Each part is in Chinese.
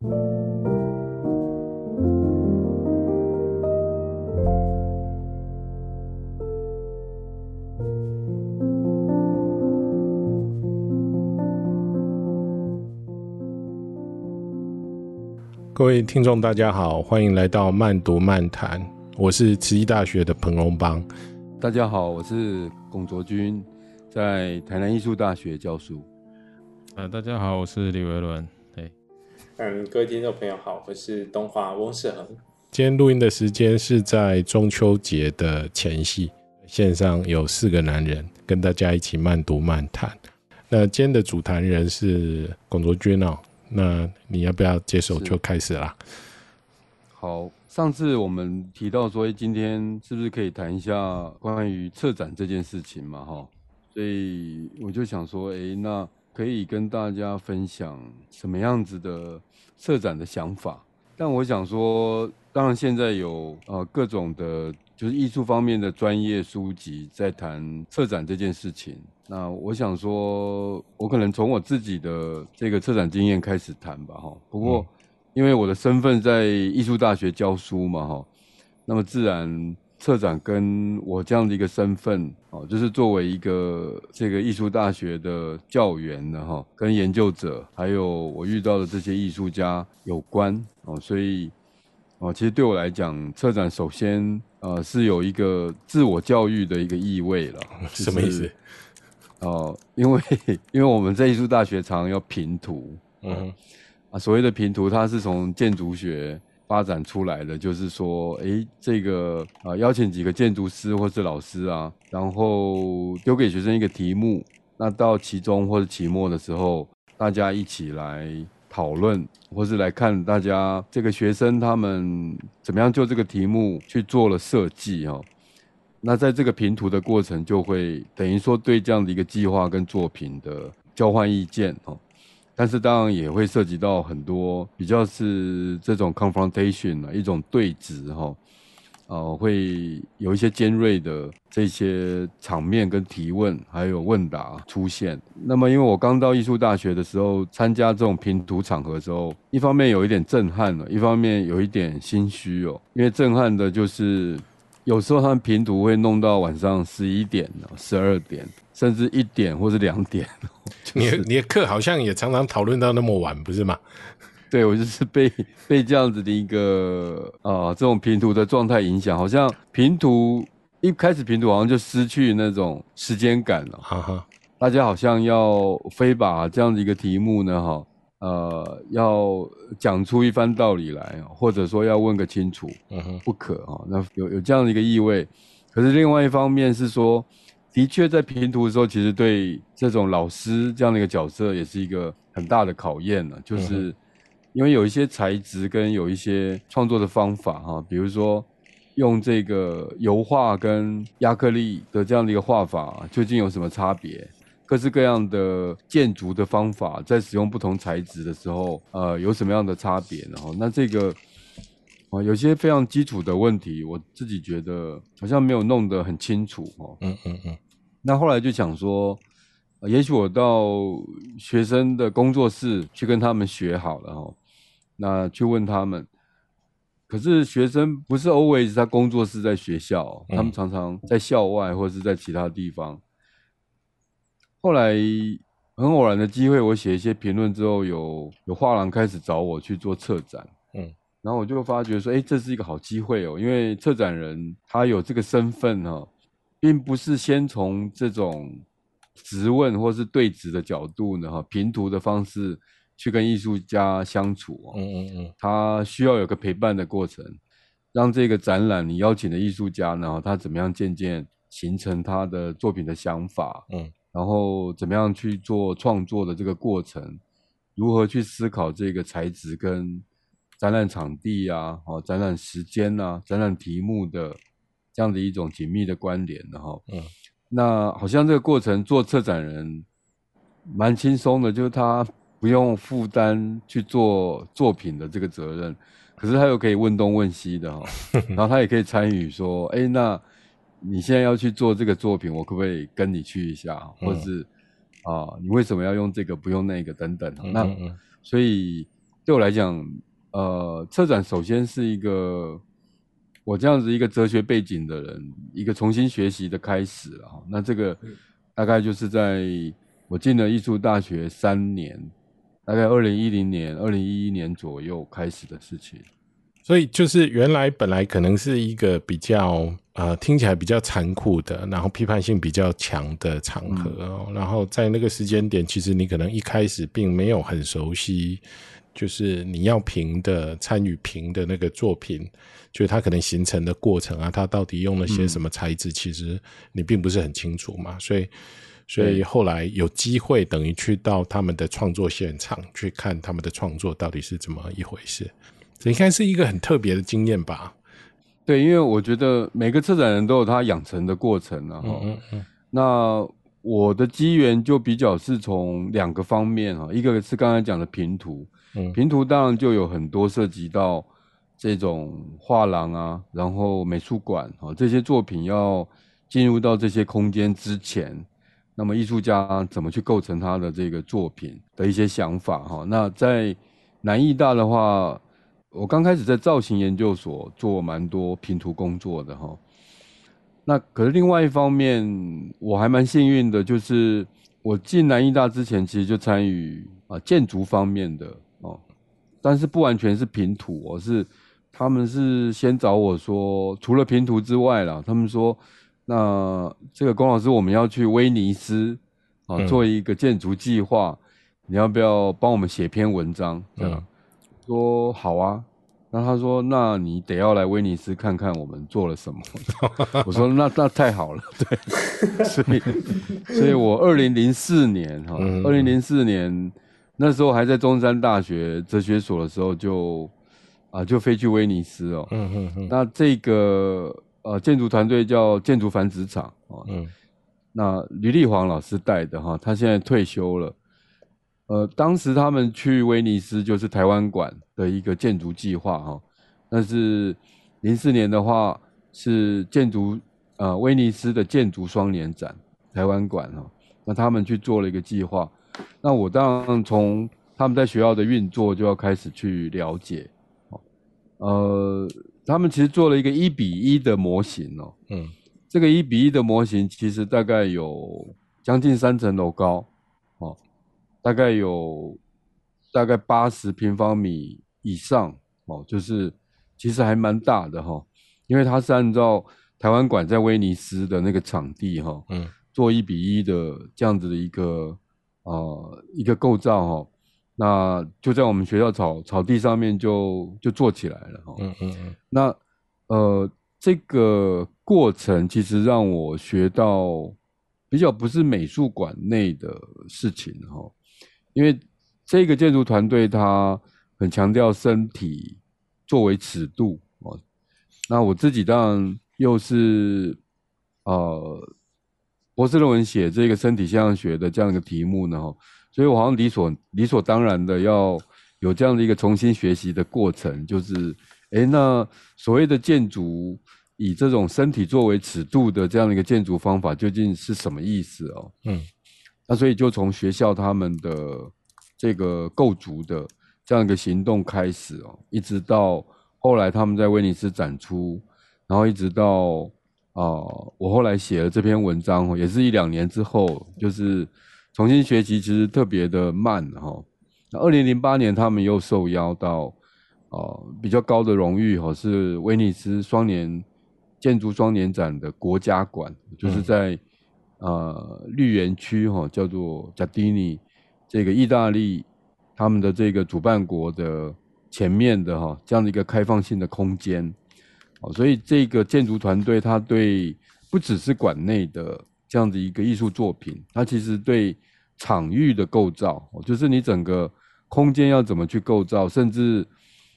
各位听众，大家好，欢迎来到慢读漫谈。我是慈济大学的彭荣邦。大家好，我是龚卓君，在台南艺术大学教书。呃，大家好，我是李维伦。对，嗯，各位听众朋友好，我是东华翁世恒。今天录音的时间是在中秋节的前夕，线上有四个男人跟大家一起慢读慢谈。那今天的主谈人是龚卓君哦。那你要不要接手就开始啦？好，上次我们提到说，今天是不是可以谈一下关于策展这件事情嘛？哈，所以我就想说，哎，那可以跟大家分享什么样子的策展的想法。但我想说，当然现在有呃各种的，就是艺术方面的专业书籍在谈策展这件事情。那我想说，我可能从我自己的这个策展经验开始谈吧，哈。不过，因为我的身份在艺术大学教书嘛，哈，那么自然策展跟我这样的一个身份，哦，就是作为一个这个艺术大学的教员呢，哈，跟研究者，还有我遇到的这些艺术家有关，哦，所以，哦，其实对我来讲，策展首先，呃，是有一个自我教育的一个意味了。什么意思？哦，因为 因为我们在艺术大学常常要评图，嗯，啊，所谓的评图，它是从建筑学发展出来的，就是说，诶，这个啊，邀请几个建筑师或是老师啊，然后丢给学生一个题目，那到期中或者期末的时候，大家一起来讨论，或是来看大家这个学生他们怎么样就这个题目去做了设计，哈。那在这个评图的过程，就会等于说对这样的一个计划跟作品的交换意见哦，但是当然也会涉及到很多比较是这种 confrontation 啊，一种对峙哈，呃，会有一些尖锐的这些场面跟提问，还有问答出现。那么因为我刚到艺术大学的时候，参加这种评图场合的时候，一方面有一点震撼了，一方面有一点心虚哦，因为震撼的就是。有时候他们评图会弄到晚上十一点、十二点，甚至一点或是两点。你的你的课好像也常常讨论到那么晚，不是吗？对，我就是被 被这样子的一个啊、呃、这种平图的状态影响，好像平图一开始平图好像就失去那种时间感了。哈哈，大家好像要非把这样的一个题目呢，哈。呃，要讲出一番道理来，或者说要问个清楚，嗯哼，不可啊。那有有这样的一个意味，可是另外一方面是说，的确在评图的时候，其实对这种老师这样的一个角色也是一个很大的考验呢。就是因为有一些材质跟有一些创作的方法哈，比如说用这个油画跟亚克力的这样的一个画法，究竟有什么差别？各式各样的建筑的方法，在使用不同材质的时候，呃，有什么样的差别呢？那这个啊，有些非常基础的问题，我自己觉得好像没有弄得很清楚哦。嗯嗯嗯。那后来就想说，也许我到学生的工作室去跟他们学好了哈，那去问他们。可是学生不是 always 他工作室在学校，他们常常在校外或者是在其他地方。后来很偶然的机会，我写一些评论之后，有有画廊开始找我去做策展，嗯，然后我就发觉说，哎，这是一个好机会哦，因为策展人他有这个身份哈，并不是先从这种质问或是对质的角度呢哈，平图的方式去跟艺术家相处，嗯嗯嗯，他需要有个陪伴的过程，让这个展览你邀请的艺术家呢，他怎么样渐渐形成他的作品的想法，嗯。然后怎么样去做创作的这个过程，如何去思考这个材质跟展览场地啊，哦，展览时间啊，展览题目的这样的一种紧密的关联的哈。嗯，那好像这个过程做策展人蛮轻松的，就是他不用负担去做作品的这个责任，可是他又可以问东问西的哈，然后他也可以参与说，哎那。你现在要去做这个作品，我可不可以跟你去一下？或者是啊、你为什么要用这个不用那个等等？嗯、那、嗯、所以对我来讲，呃，策展首先是一个我这样子一个哲学背景的人，一个重新学习的开始啊。那这个大概就是在我进了艺术大学三年，大概二零一零年、二零一一年左右开始的事情。所以就是原来本来可能是一个比较呃听起来比较残酷的，然后批判性比较强的场合哦。嗯、然后在那个时间点，其实你可能一开始并没有很熟悉，就是你要评的参与评的那个作品，就是它可能形成的过程啊，它到底用了些什么材质，嗯、其实你并不是很清楚嘛。所以所以后来有机会等于去到他们的创作现场去看他们的创作到底是怎么一回事。这应该是一个很特别的经验吧？对，因为我觉得每个策展人都有他养成的过程啊。嗯嗯嗯。那我的机缘就比较是从两个方面啊，一个是刚才讲的平图，嗯，评图当然就有很多涉及到这种画廊啊，然后美术馆啊这些作品要进入到这些空间之前，那么艺术家怎么去构成他的这个作品的一些想法哈。那在南艺大的话。我刚开始在造型研究所做蛮多平图工作的哈，那可是另外一方面，我还蛮幸运的，就是我进南艺大之前，其实就参与啊建筑方面的，但是不完全是平图，我是他们是先找我说，除了平图之外啦，他们说那这个龚老师我们要去威尼斯啊做一个建筑计划，你要不要帮我们写篇文章？这样。说好啊，那他说，那你得要来威尼斯看看我们做了什么。我说那那太好了，对，所以所以我二零零四年哈，二零零四年那时候还在中山大学哲学所的时候就啊就飞去威尼斯哦，嗯嗯嗯，那这个呃建筑团队叫建筑繁殖场啊，嗯，那吕立煌老师带的哈，他现在退休了。呃，当时他们去威尼斯就是台湾馆的一个建筑计划哈，但是零四年的话是建筑呃威尼斯的建筑双年展台湾馆哈，那他们去做了一个计划，那我当然从他们在学校的运作就要开始去了解，呃，他们其实做了一个一比一的模型哦，嗯，这个一比一的模型其实大概有将近三层楼高。哦大概有大概八十平方米以上哦，就是其实还蛮大的哈，因为它是按照台湾馆在威尼斯的那个场地哈，嗯，做一比一的这样子的一个呃一个构造哈，那就在我们学校草草地上面就就做起来了哈，嗯嗯嗯，那呃这个过程其实让我学到比较不是美术馆内的事情哈。因为这个建筑团队他很强调身体作为尺度哦，那我自己当然又是呃博士论文写这个身体现象学的这样一个题目呢，所以我好像理所理所当然的要有这样的一个重新学习的过程，就是诶，那所谓的建筑以这种身体作为尺度的这样的一个建筑方法究竟是什么意思哦？嗯。那所以就从学校他们的这个构筑的这样一个行动开始哦，一直到后来他们在威尼斯展出，然后一直到啊、呃，我后来写了这篇文章哦，也是一两年之后，就是重新学习，其实特别的慢哈。那二零零八年他们又受邀到啊、呃、比较高的荣誉哈，是威尼斯双年建筑双年展的国家馆，就是在。嗯呃，绿园区哈，叫做贾迪尼，这个意大利他们的这个主办国的前面的哈，这样的一个开放性的空间，哦，所以这个建筑团队他对不只是馆内的这样的一个艺术作品，他其实对场域的构造，就是你整个空间要怎么去构造，甚至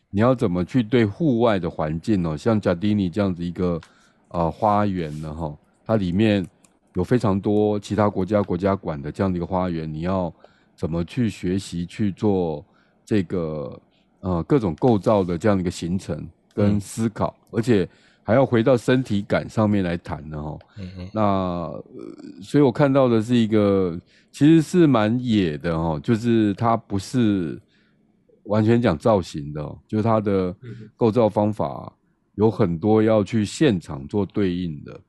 你要怎么去对户外的环境哦，像贾迪尼这样子一个啊、呃、花园呢哈，它里面。有非常多其他国家国家馆的这样的一个花园，你要怎么去学习去做这个呃各种构造的这样的一个形成跟思考，嗯、而且还要回到身体感上面来谈的哈。嗯嗯。那、呃、所以我看到的是一个其实是蛮野的哈，就是它不是完全讲造型的，就是它的构造方法有很多要去现场做对应的，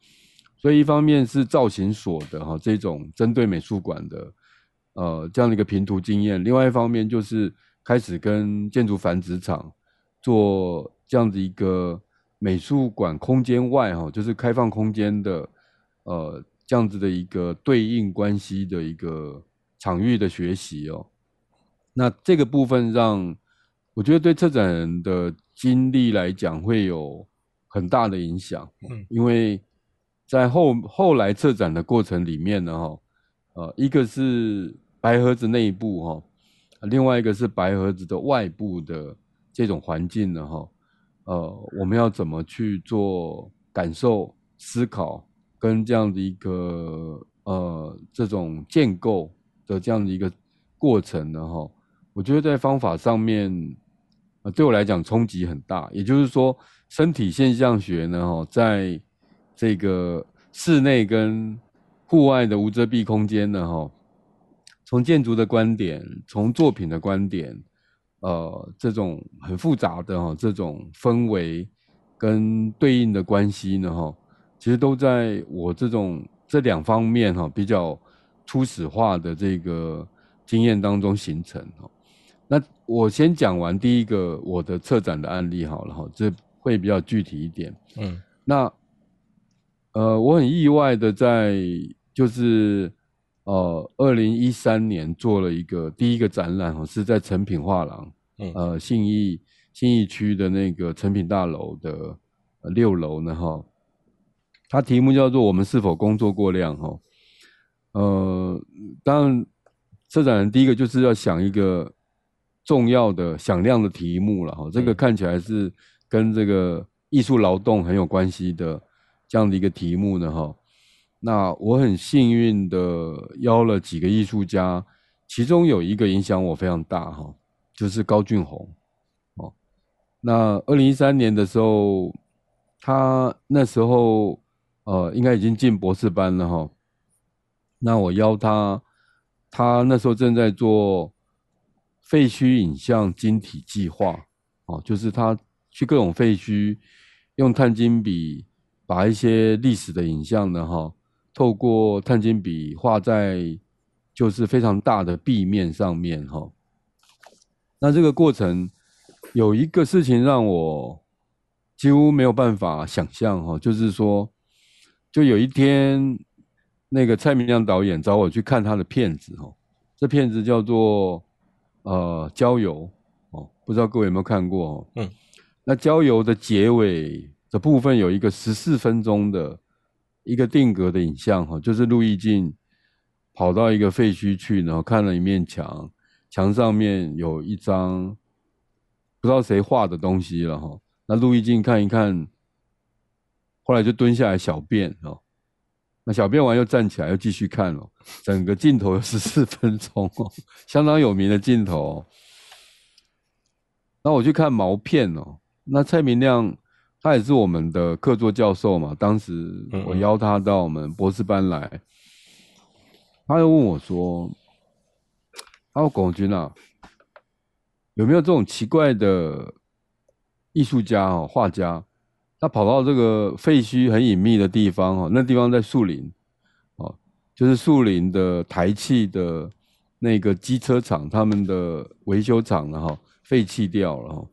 所以一方面是造型所的哈这种针对美术馆的呃这样的一个平图经验，另外一方面就是开始跟建筑繁殖场做这样子一个美术馆空间外哈，就是开放空间的呃这样子的一个对应关系的一个场域的学习哦。那这个部分让我觉得对策展人的经历来讲会有很大的影响，嗯，因为在后后来策展的过程里面呢，哈，呃，一个是白盒子内部哈，另外一个是白盒子的外部的这种环境呢，哈，呃，我们要怎么去做感受、思考跟这样的一个呃这种建构的这样的一个过程呢，哈。我觉得在方法上面，呃，对我来讲冲击很大。也就是说，身体现象学呢，哈，在这个室内跟户外的无遮蔽空间呢，哈，从建筑的观点，从作品的观点，呃，这种很复杂的哈，这种氛围跟对应的关系呢，哈，其实都在我这种这两方面哈，比较初始化的这个经验当中形成哈。那我先讲完第一个我的策展的案例好了哈，这会比较具体一点。嗯，那呃，我很意外的在就是呃，二零一三年做了一个第一个展览哈，是在成品画廊，嗯，呃，信义信义区的那个成品大楼的六楼呢哈，它题目叫做“我们是否工作过量”哈，呃，当然策展人第一个就是要想一个。重要的响亮的题目了哈，这个看起来是跟这个艺术劳动很有关系的这样的一个题目呢哈。那我很幸运的邀了几个艺术家，其中有一个影响我非常大哈，就是高俊宏。哦，那二零一三年的时候，他那时候呃应该已经进博士班了哈。那我邀他，他那时候正在做。废墟影像晶体计划，哦，就是他去各种废墟，用碳晶笔把一些历史的影像呢，哈，透过碳晶笔画在就是非常大的壁面上面，哈。那这个过程有一个事情让我几乎没有办法想象，哈，就是说，就有一天那个蔡明亮导演找我去看他的片子，哈，这片子叫做。呃，郊游哦，不知道各位有没有看过哦？嗯，那郊游的结尾的部分有一个十四分钟的一个定格的影像哈，就是陆毅静跑到一个废墟去，然后看了一面墙，墙上面有一张不知道谁画的东西了哈。那陆毅静看一看，后来就蹲下来小便哦。那小便完又站起来，又继续看了，整个镜头十四分钟哦，相当有名的镜头。那我去看毛片哦，那蔡明亮他也是我们的客座教授嘛，当时我邀他到我们博士班来，他又问我说：“他说龚军啊，有没有这种奇怪的艺术家哦，画家？”他跑到这个废墟很隐秘的地方哦，那地方在树林，哦，就是树林的台气的那个机车厂，他们的维修厂然后废弃掉了，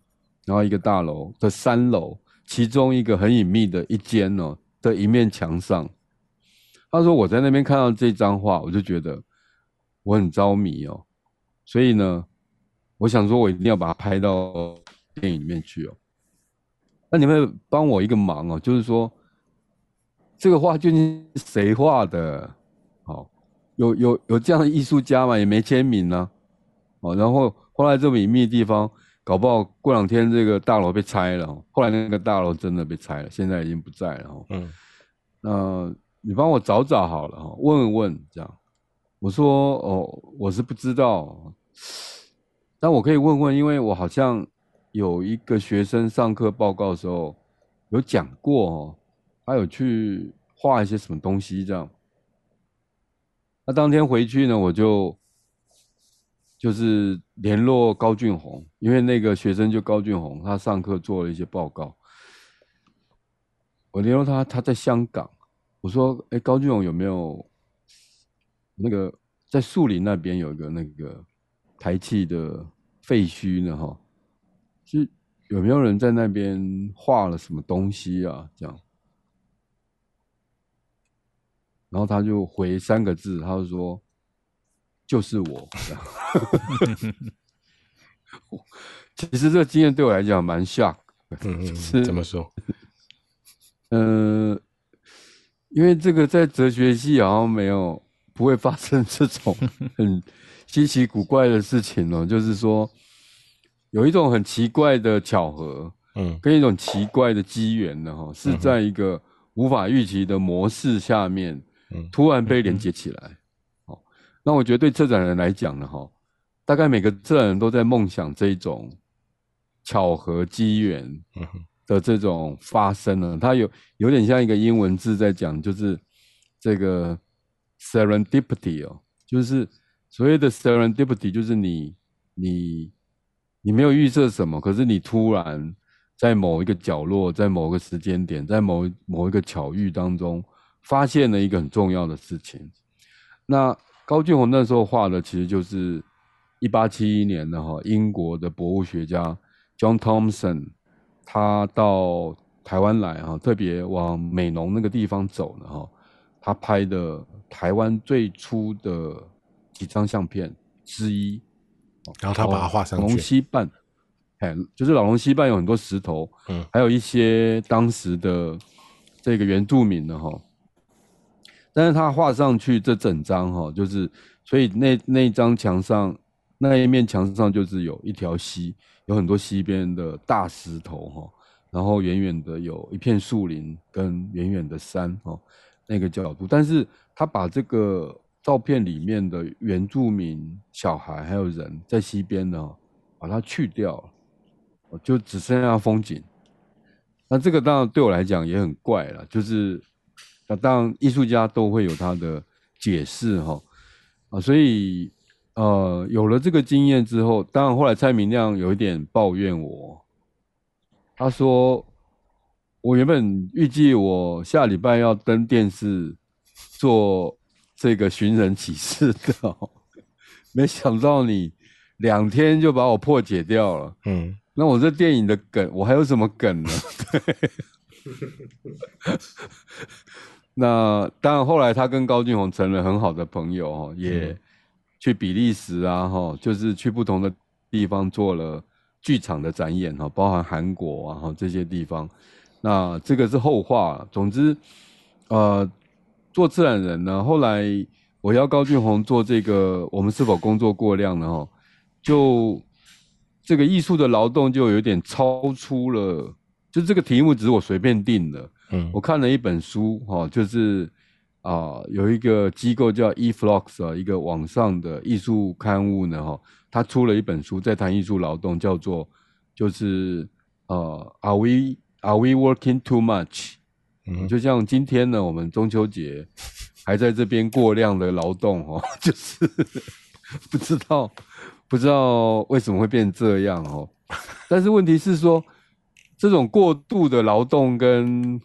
然后一个大楼的三楼，其中一个很隐秘的一间哦的一面墙上，他说我在那边看到这张画，我就觉得我很着迷哦，所以呢，我想说我一定要把它拍到电影里面去哦。那你们帮我一个忙哦，就是说，这个画究竟谁画的？好，有有有这样的艺术家吗？也没签名呢。哦，然后后来这么隐秘的地方，搞不好过两天这个大楼被拆了。后来那个大楼真的被拆了，现在已经不在了。嗯，那你帮我找找好了哈，问问这样。我说哦，我是不知道，但我可以问问，因为我好像。有一个学生上课报告的时候有讲过哦，他有去画一些什么东西这样。那当天回去呢，我就就是联络高俊宏，因为那个学生就高俊宏，他上课做了一些报告。我联络他，他在香港。我说：“哎、高俊宏有没有那个在树林那边有一个那个台气的废墟呢？哈，是有没有人在那边画了什么东西啊？这样。”然后他就回三个字，他就说。就是我，其实这个经验对我来讲蛮 shock。嗯嗯，怎么说？嗯、呃，因为这个在哲学系好像没有不会发生这种很稀奇古怪的事情哦。就是说，有一种很奇怪的巧合，嗯，跟一种奇怪的机缘呢，哈，是在一个无法预期的模式下面，突然被连接起来。那我觉得对策展人来讲呢，哈，大概每个策展人都在梦想这种巧合机缘的这种发生呢，它有有点像一个英文字在讲，就是这个 serendipity 哦，就是所谓的 serendipity，就是你你你没有预设什么，可是你突然在某一个角落，在某个时间点，在某某一个巧遇当中，发现了一个很重要的事情，那。高俊宏那时候画的其实就是一八七一年的哈，英国的博物学家 John Thompson，他到台湾来哈，特别往美浓那个地方走呢哈，他拍的台湾最初的几张相片之一，然后他把它画上去。龙溪畔，哎，就是老龙溪畔有很多石头，嗯，还有一些当时的这个原住民的哈。但是他画上去这整张哈，就是所以那那张墙上那一面墙上就是有一条溪，有很多溪边的大石头哈，然后远远的有一片树林跟远远的山哈，那个角度。但是他把这个照片里面的原住民小孩还有人在溪边呢，把它去掉了，就只剩下风景。那这个当然对我来讲也很怪了，就是。那当然，艺术家都会有他的解释哈啊，所以呃，有了这个经验之后，当然后来蔡明亮有一点抱怨我，他说我原本预计我下礼拜要登电视做这个寻人启事的，没想到你两天就把我破解掉了。嗯，那我这电影的梗，我还有什么梗呢？对。那当然，后来他跟高俊宏成了很好的朋友哈，也去比利时啊哈，就是去不同的地方做了剧场的展演哈，包含韩国啊哈这些地方。那这个是后话。总之，呃，做自然人呢，后来我要高俊宏做这个，我们是否工作过量呢？哈，就这个艺术的劳动就有点超出了，就这个题目只是我随便定的。嗯，我看了一本书，哈，就是啊、呃，有一个机构叫 eFlux 啊，一个网上的艺术刊物呢，哈，他出了一本书，在谈艺术劳动，叫做就是呃，Are we Are we working too much？嗯，就像今天呢，我们中秋节还在这边过量的劳动，哦，就是不知道不知道为什么会变这样，哦，但是问题是说，这种过度的劳动跟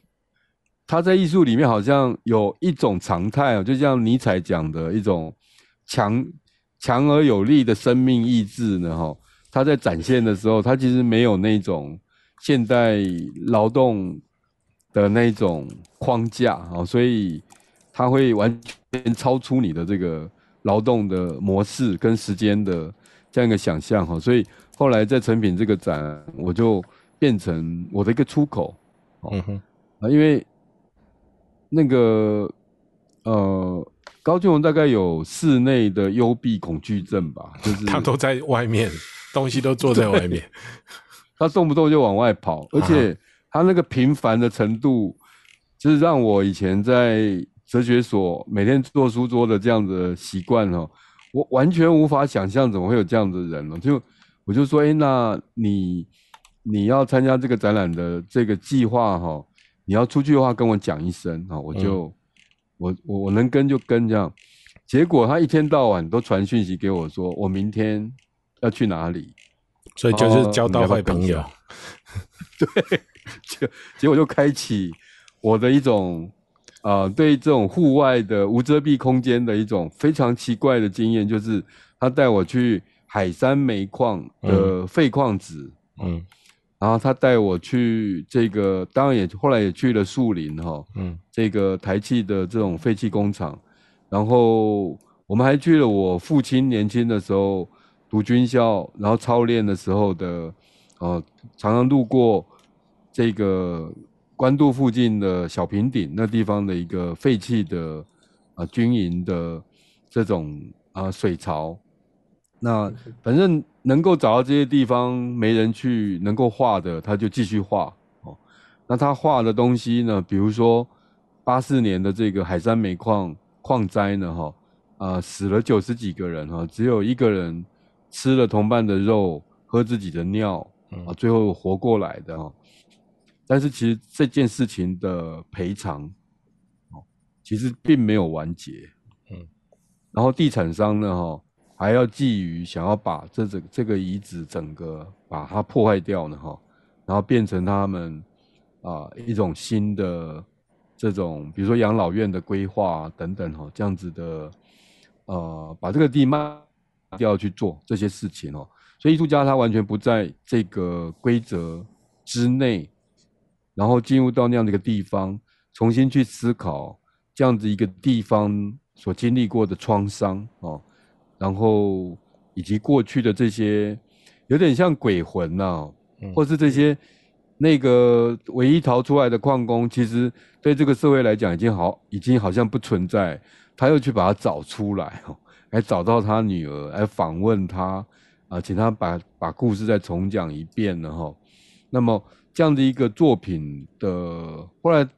他在艺术里面好像有一种常态哦，就像尼采讲的一种强强而有力的生命意志呢，哈，他在展现的时候，他其实没有那种现代劳动的那种框架啊，所以他会完全超出你的这个劳动的模式跟时间的这样一个想象哈，所以后来在成品这个展，我就变成我的一个出口，嗯哼，啊，因为。那个呃，高俊宏大概有室内的幽闭恐惧症吧，就是他都在外面，东西都坐在外面，他动不动就往外跑，而且他那个频繁的程度，就是让我以前在哲学所每天做书桌的这样的习惯哦，我完全无法想象怎么会有这样的人呢？就我就说，哎，那你你要参加这个展览的这个计划哈？你要出去的话，跟我讲一声啊，我就、嗯、我我我能跟就跟这样。结果他一天到晚都传讯息给我说，我明天要去哪里，所以就是交到坏朋友。对，结结果就开启我的一种啊、呃，对这种户外的无遮蔽空间的一种非常奇怪的经验，就是他带我去海山煤矿的废矿址，嗯，然后他带我去这个，当然也后来也去了树林哈，嗯，这个台气的这种废弃工厂，然后我们还去了我父亲年轻的时候读军校，然后操练的时候的。呃，常常路过这个关渡附近的小平顶那地方的一个废弃的啊、呃、军营的这种啊、呃、水槽，那反正能够找到这些地方没人去，能够画的他就继续画哦。那他画的东西呢，比如说八四年的这个海山煤矿矿灾呢，哈、哦、啊、呃、死了九十几个人哈、哦，只有一个人吃了同伴的肉，喝自己的尿。啊，最后活过来的哈，但是其实这件事情的赔偿，哦，其实并没有完结，嗯，然后地产商呢，哈，还要觊觎想要把这这这个遗址整个把它破坏掉呢，哈，然后变成他们啊一种新的这种，比如说养老院的规划等等，哈，这样子的，呃，把这个地卖掉去做这些事情哦。所以艺术家他完全不在这个规则之内，然后进入到那样的一个地方，重新去思考这样子一个地方所经历过的创伤哦，然后以及过去的这些有点像鬼魂呐，或是这些那个唯一逃出来的矿工，其实对这个社会来讲已经好，已经好像不存在，他又去把它找出来哦，来找到他女儿，来访问他。啊，请他把把故事再重讲一遍了哈。那么这样的一个作品的后来，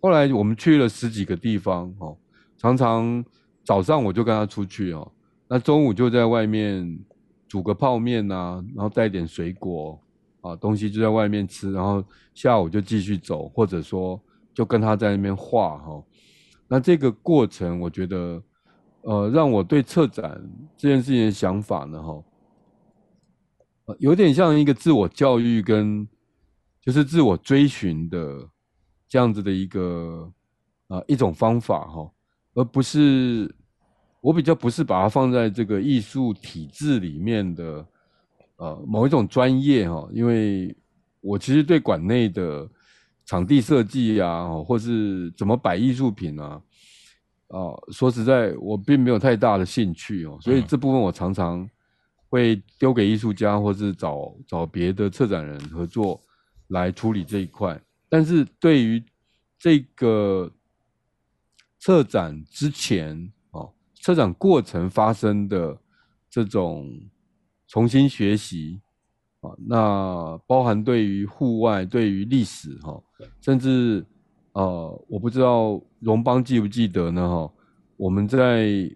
后来我们去了十几个地方哦，常常早上我就跟他出去哦，那中午就在外面煮个泡面呐，然后带点水果啊东西就在外面吃，然后下午就继续走，或者说就跟他在那边画哈。那这个过程，我觉得呃，让我对策展这件事情的想法呢哈。有点像一个自我教育跟就是自我追寻的这样子的一个啊一种方法哈，而不是我比较不是把它放在这个艺术体制里面的呃某一种专业哈，因为我其实对馆内的场地设计啊，或是怎么摆艺术品啊，啊说实在我并没有太大的兴趣哦，所以这部分我常常。会丢给艺术家，或是找找别的策展人合作来处理这一块。但是对于这个策展之前哦，策展过程发生的这种重新学习啊，那包含对于户外、对于历史哈，甚至呃，我不知道荣邦记不记得呢哈？我们在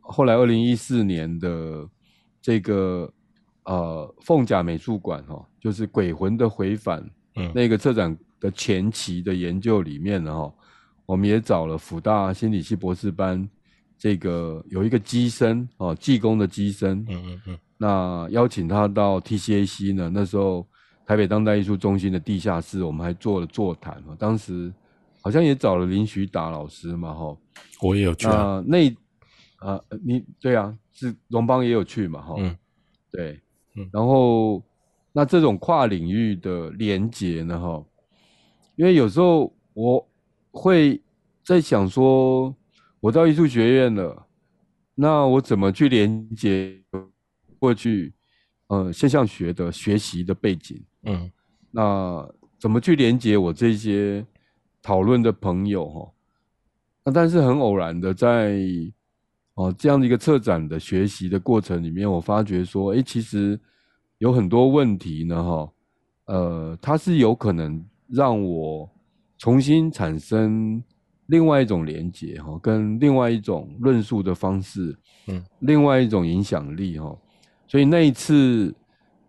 后来二零一四年的。这个呃，凤甲美术馆哈，就是《鬼魂的回返》嗯，那个策展的前期的研究里面呢哈，我们也找了辅大心理系博士班，这个有一个机身哦，技工的机身，嗯嗯嗯，那邀请他到 TCAC 呢，那时候台北当代艺术中心的地下室，我们还做了座谈，当时好像也找了林徐达老师嘛哈，我也有去啊，那啊，你对啊。是荣邦也有去嘛？哈、嗯，对，嗯，然后那这种跨领域的连接呢？哈，因为有时候我会在想说，我到艺术学院了，那我怎么去连接过去呃现象学的学习的背景？嗯，那怎么去连接我这些讨论的朋友？哈，那但是很偶然的在。哦，这样的一个策展的学习的过程里面，我发觉说，哎，其实有很多问题呢，哈，呃，它是有可能让我重新产生另外一种连接，哈，跟另外一种论述的方式，嗯，另外一种影响力，哈，所以那一次，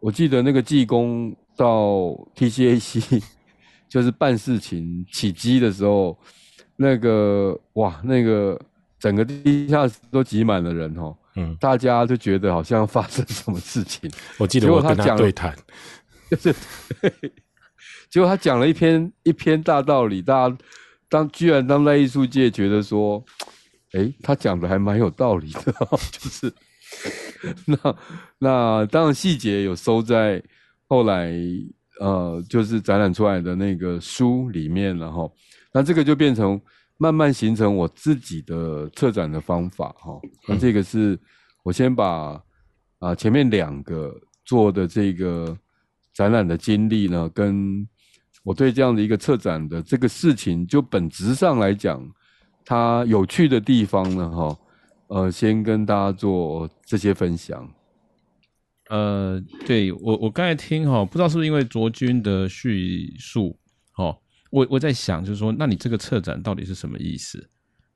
我记得那个技工到 TCAC 就是办事情起机的时候，那个哇，那个。整个地下室都挤满了人哦，嗯，大家就觉得好像发生什么事情。我记得我跟他对谈，就是结果他讲了一篇一篇大道理，大家当居然当代艺术界觉得说，哎、他讲的还蛮有道理的，就是 那那当然细节有收在后来呃，就是展览出来的那个书里面，然后那这个就变成。慢慢形成我自己的策展的方法哈，那这个是我先把啊前面两个做的这个展览的经历呢，跟我对这样的一个策展的这个事情，就本质上来讲，它有趣的地方呢哈，呃，先跟大家做这些分享。呃，对我我刚才听哈，不知道是不是因为卓君的叙述，哦。我我在想，就是说，那你这个策展到底是什么意思？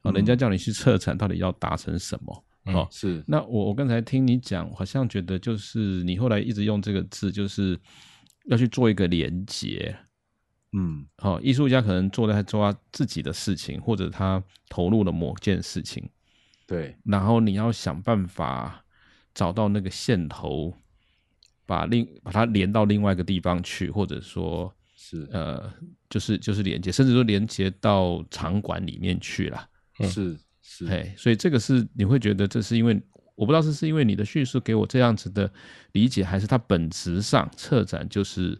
啊、嗯，人家叫你去策展，到底要达成什么？哦、嗯，是。那我我刚才听你讲，好像觉得就是你后来一直用这个字，就是要去做一个连结。嗯，好，艺术家可能做在做他自己的事情，或者他投入了某件事情。对。然后你要想办法找到那个线头，把另把它连到另外一个地方去，或者说。是呃，就是就是连接，甚至说连接到场馆里面去了。是是，哎，所以这个是你会觉得这是因为我不知道这是因为你的叙述给我这样子的理解，还是它本质上策展就是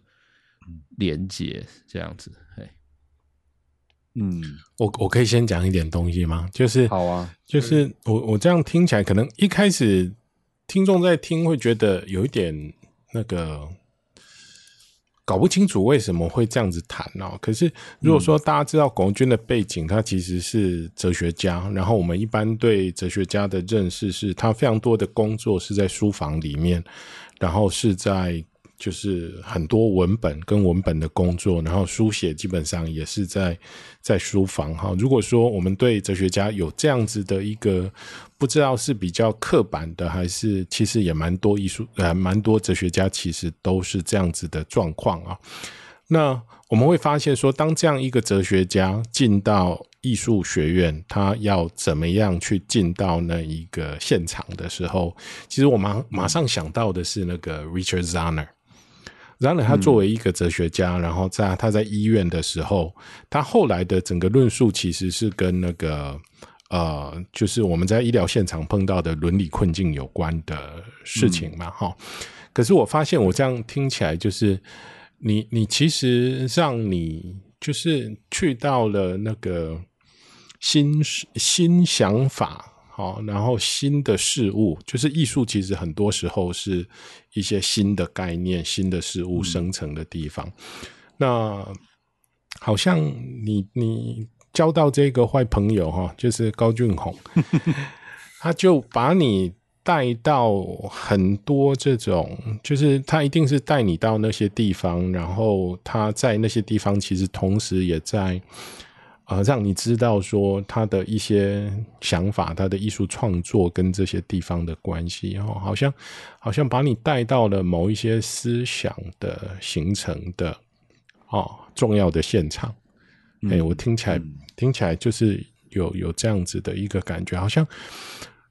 连接这样子。哎，嗯，我我可以先讲一点东西吗？就是好啊，就是我我这样听起来，可能一开始听众在听会觉得有一点那个。搞不清楚为什么会这样子谈哦。可是如果说大家知道龚卓军的背景，他其实是哲学家。然后我们一般对哲学家的认识是，他非常多的工作是在书房里面，然后是在。就是很多文本跟文本的工作，然后书写基本上也是在在书房哈。如果说我们对哲学家有这样子的一个不知道是比较刻板的，还是其实也蛮多艺术呃蛮多哲学家其实都是这样子的状况啊。那我们会发现说，当这样一个哲学家进到艺术学院，他要怎么样去进到那一个现场的时候，其实我马马上想到的是那个 Richard Zanner。然后他作为一个哲学家，嗯、然后在他在医院的时候，他后来的整个论述其实是跟那个呃，就是我们在医疗现场碰到的伦理困境有关的事情嘛，哈、嗯。可是我发现我这样听起来，就是你你其实让你就是去到了那个新新想法。好，然后新的事物，就是艺术，其实很多时候是一些新的概念、新的事物生成的地方。嗯、那好像你你交到这个坏朋友哈，就是高俊宏，他就把你带到很多这种，就是他一定是带你到那些地方，然后他在那些地方其实同时也在。呃，让你知道说他的一些想法，他的艺术创作跟这些地方的关系，哦，好像好像把你带到了某一些思想的形成的哦重要的现场。哎、我听起来、嗯、听起来就是有有这样子的一个感觉，好像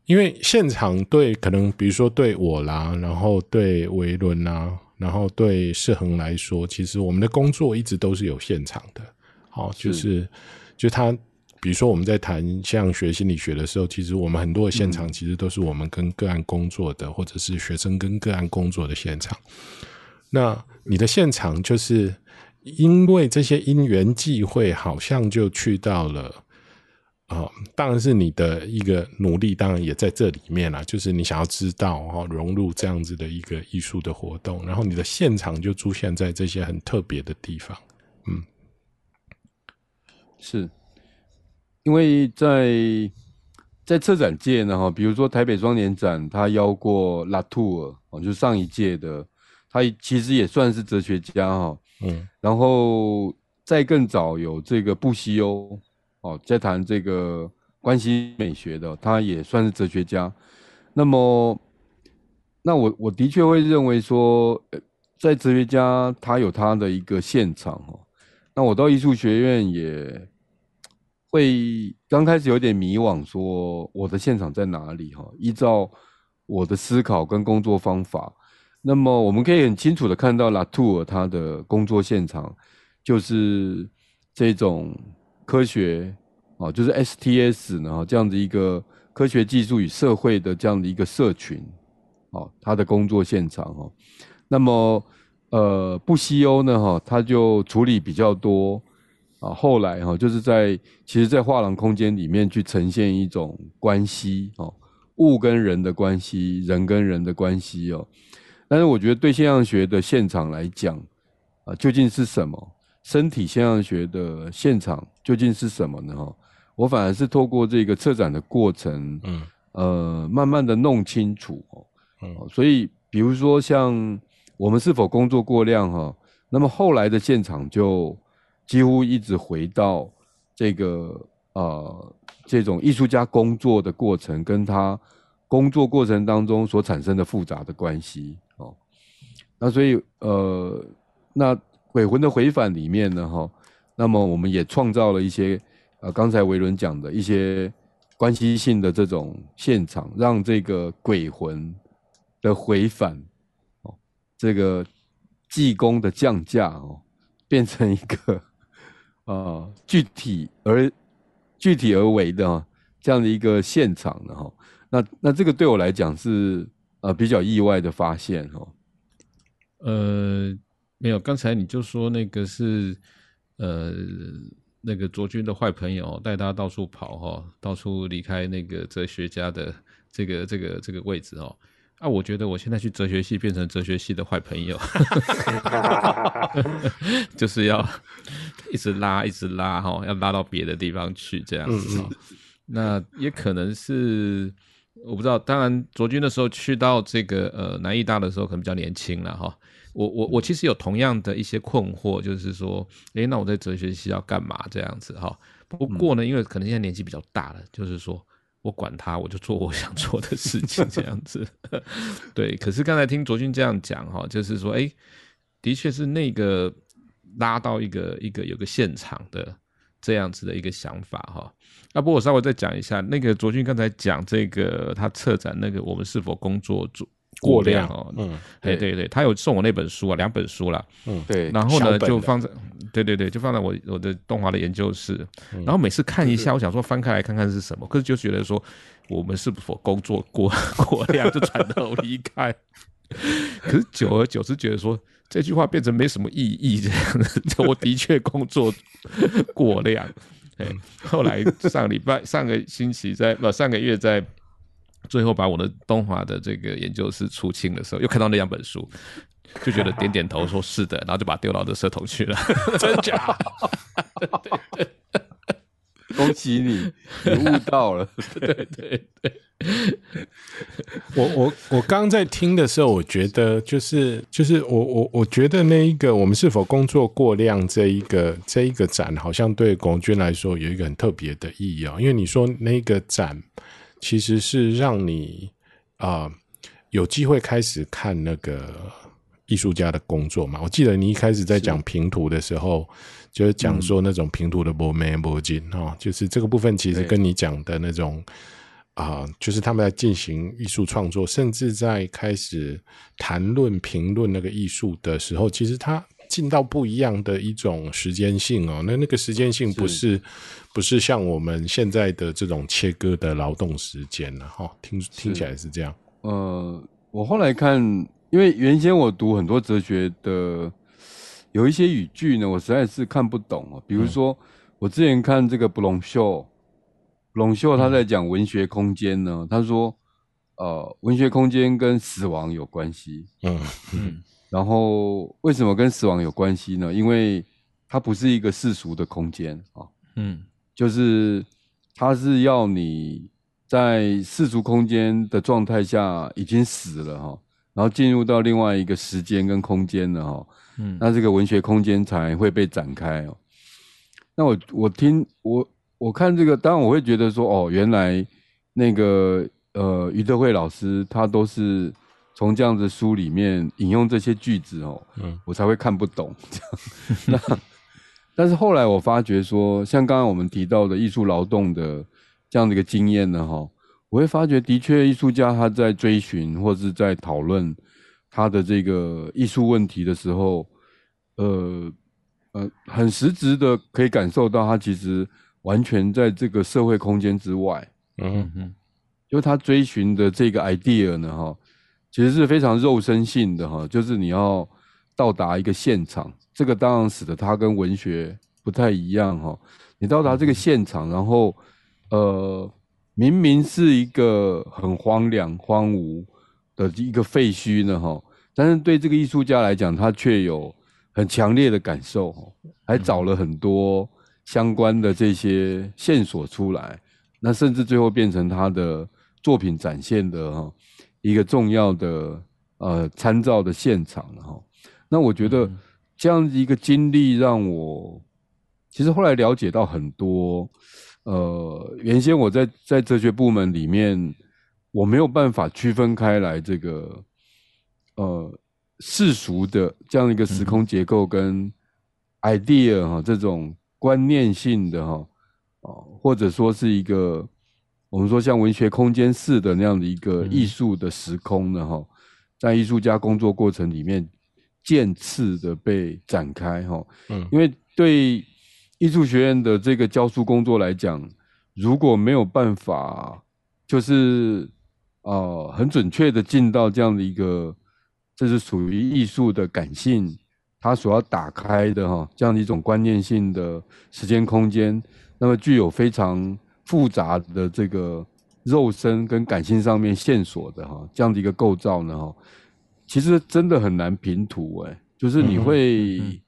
因为现场对可能比如说对我啦，然后对维伦啦，然后对世恒来说，其实我们的工作一直都是有现场的，哦，就是。是就他，比如说我们在谈像学心理学的时候，其实我们很多的现场其实都是我们跟个案工作的，或者是学生跟个案工作的现场。那你的现场就是因为这些因缘际会，好像就去到了啊、当然是你的一个努力，当然也在这里面啦。就是你想要知道哈，融入这样子的一个艺术的活动，然后你的现场就出现在这些很特别的地方，嗯。是，因为在在策展界呢，哈，比如说台北双年展，他邀过拉图尔，哦，就上一届的，他其实也算是哲学家，哈，嗯，然后再更早有这个布希欧，哦，在谈这个关系美学的，他也算是哲学家。那么，那我我的确会认为说，在哲学家他有他的一个现场，那我到艺术学院也会刚开始有点迷惘，说我的现场在哪里？哈，依照我的思考跟工作方法，那么我们可以很清楚的看到拉图尔他的工作现场就是这种科学啊，就是 STS 呢，这样的一个科学技术与社会的这样的一个社群，啊，他的工作现场哈。那么呃，布希欧呢，哈，他就处理比较多。啊，后来哈，就是在其实，在画廊空间里面去呈现一种关系哦，物跟人的关系，人跟人的关系哦。但是我觉得对现象学的现场来讲，啊，究竟是什么？身体现象学的现场究竟是什么呢？哈，我反而是透过这个策展的过程，嗯，呃，慢慢的弄清楚哦。嗯，所以比如说像我们是否工作过量哈，那么后来的现场就。几乎一直回到这个呃这种艺术家工作的过程，跟他工作过程当中所产生的复杂的关系哦。那所以呃，那鬼魂的回返里面呢哈、哦，那么我们也创造了一些呃刚才维伦讲的一些关系性的这种现场，让这个鬼魂的回返，这个济公的降价哦，变成一个。啊、呃，具体而具体而为的这样的一个现场的哈，那那这个对我来讲是呃比较意外的发现哈。呃，没有，刚才你就说那个是呃那个卓君的坏朋友带他到处跑哈，到处离开那个哲学家的这个这个这个位置哦。啊，我觉得我现在去哲学系变成哲学系的坏朋友，就是要一直拉，一直拉哈，要拉到别的地方去这样子。那也可能是我不知道。当然，卓君的时候去到这个呃南艺大的时候，可能比较年轻了哈。我我我其实有同样的一些困惑，就是说，诶，那我在哲学系要干嘛这样子哈？不过呢，因为可能现在年纪比较大了，就是说。我管他，我就做我想做的事情，这样子。对，可是刚才听卓君这样讲哈，就是说，哎，的确是那个拉到一个一个有个现场的这样子的一个想法哈。那不过我稍微再讲一下，那个卓君刚才讲这个他策展那个我们是否工作组。过量。哦，嗯，对。对对，他有送我那本书啊，两本书了，嗯，对，然后呢就放在，对对对，就放在我我的动画的研究室，嗯，然后每次看一下，我想说翻开来看看是什么，可是就觉得说我们是否工作过 过量就转头离开，可是久而久之觉得说这句话变成没什么意义这样子，我的确工作过量，哎，后来上礼拜上个星期在不上个月在。最后把我的东华的这个研究室出清的时候，又看到那两本书，就觉得点点头说是的，然后就把它丢到这社头去了。真假？对对对，恭喜你，你悟到了。对 对对，我我我刚在听的时候，我觉得就是就是我我我觉得那一个我们是否工作过量这一个这一个展，好像对龚卓军来说有一个很特别的意义啊，因为你说那个展。其实是让你啊、呃、有机会开始看那个艺术家的工作嘛。我记得你一开始在讲平图的时候，是就是讲说那种平图的波美波金哈，就是这个部分其实跟你讲的那种啊、呃，就是他们在进行艺术创作，甚至在开始谈论评论那个艺术的时候，其实他。进到不一样的一种时间性哦，那那个时间性不是，是不是像我们现在的这种切割的劳动时间了哈？听听起来是这样。呃，我后来看，因为原先我读很多哲学的，有一些语句呢，我实在是看不懂哦。比如说，嗯、我之前看这个布隆秀，布隆秀他在讲文学空间呢，嗯、他说，呃，文学空间跟死亡有关系。嗯 嗯。嗯然后为什么跟死亡有关系呢？因为它不是一个世俗的空间啊，嗯，就是它是要你在世俗空间的状态下已经死了哈，然后进入到另外一个时间跟空间了哈，嗯，那这个文学空间才会被展开哦。那我我听我我看这个，当然我会觉得说哦，原来那个呃余德慧老师他都是。从这样子书里面引用这些句子哦，嗯，我才会看不懂 这样。那但是后来我发觉说，像刚刚我们提到的艺术劳动的这样的一个经验呢，哈，我会发觉的确艺术家他在追寻或是在讨论他的这个艺术问题的时候，呃呃，很实质的可以感受到他其实完全在这个社会空间之外，嗯哼，就他追寻的这个 idea 呢，哈，其实是非常肉身性的哈，就是你要到达一个现场。这个当然使得它跟文学不太一样哈。你到达这个现场，然后呃，明明是一个很荒凉、荒芜的一个废墟呢哈，但是对这个艺术家来讲，他却有很强烈的感受，还找了很多相关的这些线索出来，那甚至最后变成他的作品展现的哈一个重要的呃参照的现场哈。那我觉得。这样的一个经历让我，其实后来了解到很多，呃，原先我在在哲学部门里面，我没有办法区分开来这个，呃，世俗的这样一个时空结构跟 idea 哈这种观念性的哈，或者说是一个我们说像文学空间式的那样的一个艺术的时空呢哈，在艺术家工作过程里面。渐次的被展开哈，嗯，因为对艺术学院的这个教书工作来讲，如果没有办法，就是呃很准确的进到这样的一个，这是属于艺术的感性，它所要打开的哈，这样的一种观念性的时间空间，那么具有非常复杂的这个肉身跟感性上面线索的哈，这样的一个构造呢哈。其实真的很难平图哎，就是你会，嗯嗯、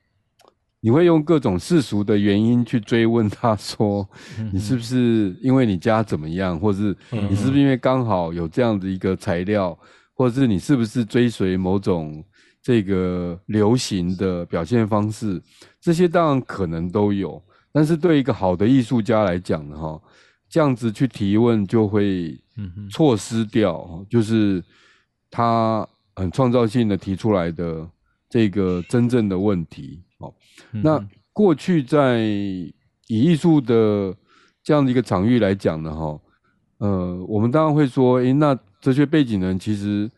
你会用各种世俗的原因去追问他说，嗯、你是不是因为你家怎么样，或是你是不是因为刚好有这样的一个材料，或者是你是不是追随某种这个流行的表现方式，这些当然可能都有，但是对一个好的艺术家来讲呢，哈，这样子去提问就会错失掉，就是他。很创造性的提出来的这个真正的问题，哦，那过去在以艺术的这样的一个场域来讲呢，哈，呃，我们当然会说，诶，那哲学背景的人其实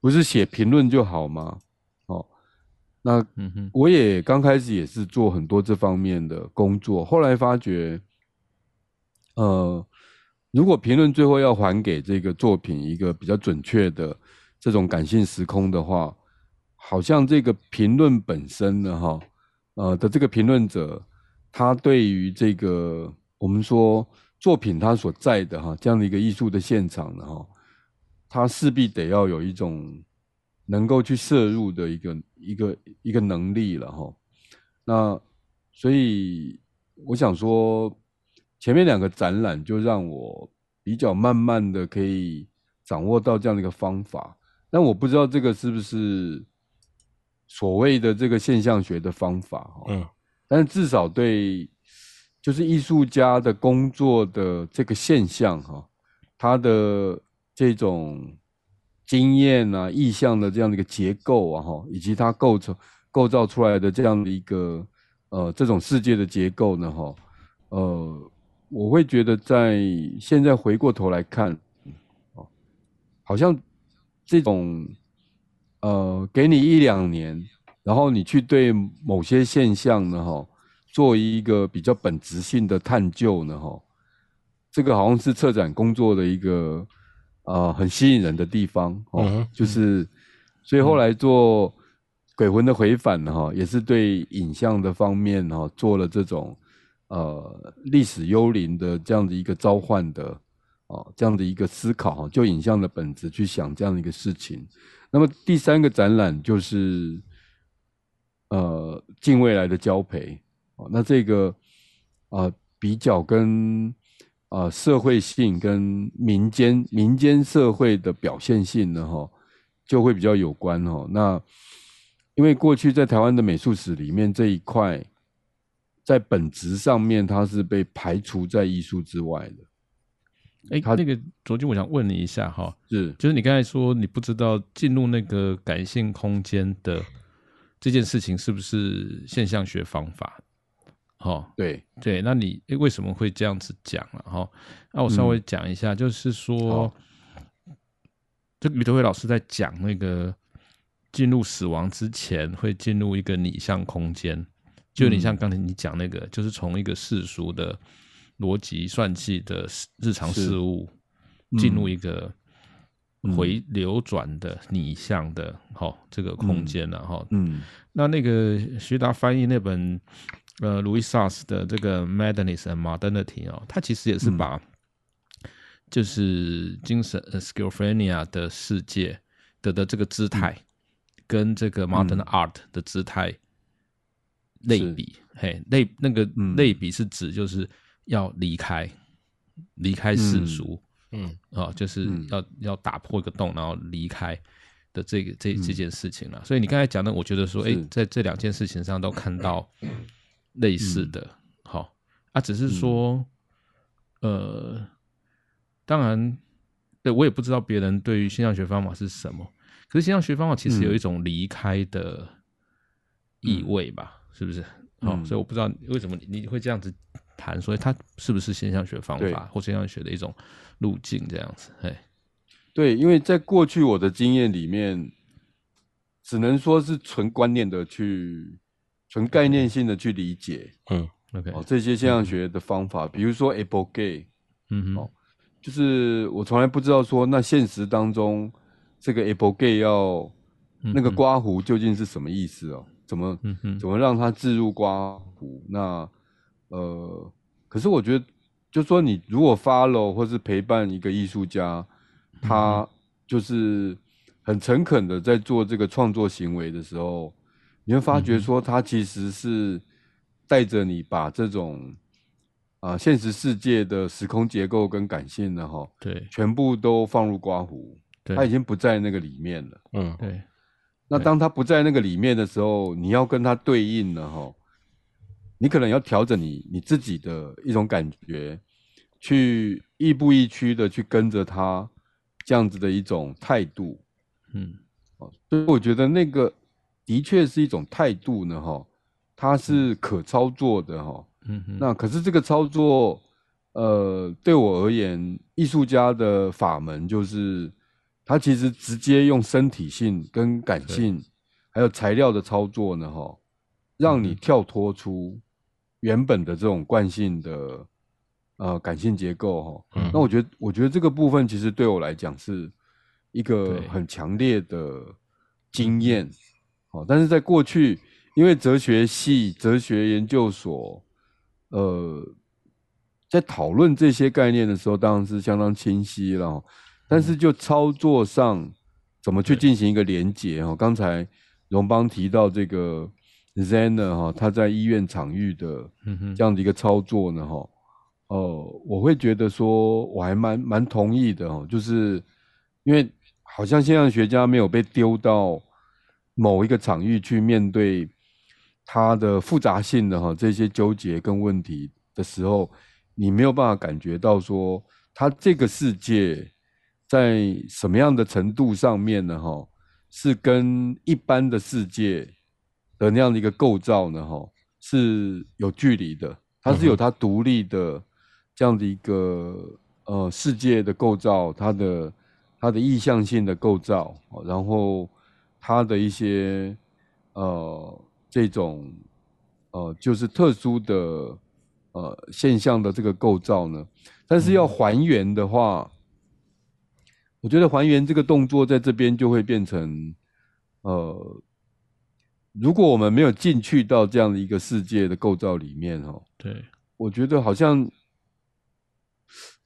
不是写评论就好吗？哦，那我也刚开始也是做很多这方面的工作，后来发觉，呃，如果评论最后要还给这个作品一个比较准确的。这种感性时空的话，好像这个评论本身呢，哈，呃的这个评论者，他对于这个我们说作品他所在的哈这样的一个艺术的现场呢，哈，他势必得要有一种能够去摄入的一个一个一个能力了哈。那所以我想说，前面两个展览就让我比较慢慢的可以掌握到这样的一个方法。但我不知道这个是不是所谓的这个现象学的方法哈，嗯，但是至少对，就是艺术家的工作的这个现象哈，他的这种经验啊、意象的这样的一个结构啊哈，以及他构成构造出来的这样的一个呃这种世界的结构呢哈，呃，我会觉得在现在回过头来看，哦，好像。这种，呃，给你一两年，然后你去对某些现象呢，哈，做一个比较本质性的探究呢，哈，这个好像是策展工作的一个，呃，很吸引人的地方，哦，嗯、就是，所以后来做《鬼魂的回返》哈，也是对影像的方面哈，做了这种，呃，历史幽灵的这样的一个召唤的。哦，这样的一个思考哈，就影像的本质去想这样的一个事情。那么第三个展览就是呃，近未来的交陪。哦，那这个呃比较跟啊、呃、社会性跟民间民间社会的表现性呢哈，就会比较有关哈。那因为过去在台湾的美术史里面这一块，在本质上面它是被排除在艺术之外的。哎，他那个卓军，我想问你一下哈，是，就是你刚才说你不知道进入那个感性空间的这件事情是不是现象学方法？哈，对对，那你为什么会这样子讲了哈？那我稍微讲一下，就是说，这个李德辉老师在讲那个进入死亡之前会进入一个拟像空间，就有点像刚才你讲那个，就是从一个世俗的逻辑算计的日常事物进入一个。回流转的拟像的，哈，这个空间了，哈，嗯，那那个徐达翻译那本呃路易萨斯的这个 Madness and Modernity 哦，他其实也是把就是精神 schizophrenia 的世界的的这个姿态跟这个 modern art 的姿态类比，嘿，类那个类比是指就是要离开离开世俗。嗯，哦，就是要、嗯、要打破一个洞，然后离开的这个这这件事情了。嗯、所以你刚才讲的，我觉得说，哎、欸，在这两件事情上都看到类似的，好、嗯、啊，只是说，嗯、呃，当然，对我也不知道别人对于现象学方法是什么，可是现象学方法其实有一种离开的意味吧，嗯、是不是？好、嗯，所以我不知道为什么你你会这样子谈，所以它是不是现象学方法或现象学的一种？路径这样子，嘿，对，因为在过去我的经验里面，只能说是纯观念的去，纯概念性的去理解，嗯，OK，哦，这些现象学的方法，嗯、比如说 able gay，嗯哼，哦，就是我从来不知道说，那现实当中这个 able gay 要那个刮胡究竟是什么意思哦？怎么，嗯，怎么让它置入刮胡？那，呃，可是我觉得。就说你如果 follow 或是陪伴一个艺术家，他就是很诚恳的在做这个创作行为的时候，你会发觉说他其实是带着你把这种啊现实世界的时空结构跟感性的哈，对，全部都放入刮胡，对，他已经不在那个里面了，嗯，对。那当他不在那个里面的时候，你要跟他对应了哈。你可能要调整你你自己的一种感觉，去亦步亦趋的去跟着他这样子的一种态度，嗯，所以我觉得那个的确是一种态度呢，哈，它是可操作的，哈，嗯哼，那可是这个操作，呃，对我而言，艺术家的法门就是，他其实直接用身体性跟感性，还有材料的操作呢，哈，让你跳脱出。原本的这种惯性的呃感性结构哈，嗯、那我觉得我觉得这个部分其实对我来讲是一个很强烈的经验，好对，但是在过去因为哲学系、哲学研究所，呃，在讨论这些概念的时候，当然是相当清晰了，但是就操作上怎么去进行一个连接哈，刚才荣邦提到这个。Zener 哈，他在医院场域的这样的一个操作呢，哈，呃，我会觉得说，我还蛮蛮同意的哈，就是因为好像现象学家没有被丢到某一个场域去面对他的复杂性的哈这些纠结跟问题的时候，你没有办法感觉到说他这个世界在什么样的程度上面呢，哈，是跟一般的世界。的那样的一个构造呢，哈，是有距离的，它是有它独立的这样的一个呃世界的构造，它的它的意向性的构造，然后它的一些呃这种呃就是特殊的呃现象的这个构造呢，但是要还原的话，我觉得还原这个动作在这边就会变成呃。如果我们没有进去到这样的一个世界的构造里面，哈，对，我觉得好像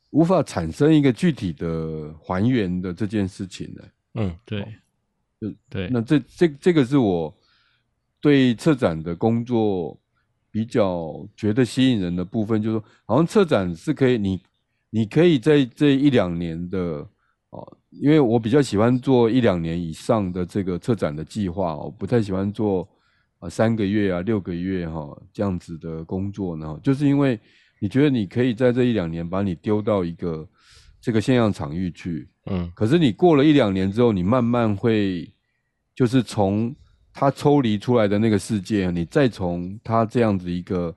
无法产生一个具体的还原的这件事情呢。嗯，对，就对。那这这这个是我对策展的工作比较觉得吸引人的部分，就是说，好像策展是可以，你你可以在这一两年的。哦，因为我比较喜欢做一两年以上的这个策展的计划，我不太喜欢做啊三个月啊六个月哈这样子的工作呢，就是因为你觉得你可以在这一两年把你丢到一个这个现象场域去，嗯，可是你过了一两年之后，你慢慢会就是从它抽离出来的那个世界，你再从它这样子一个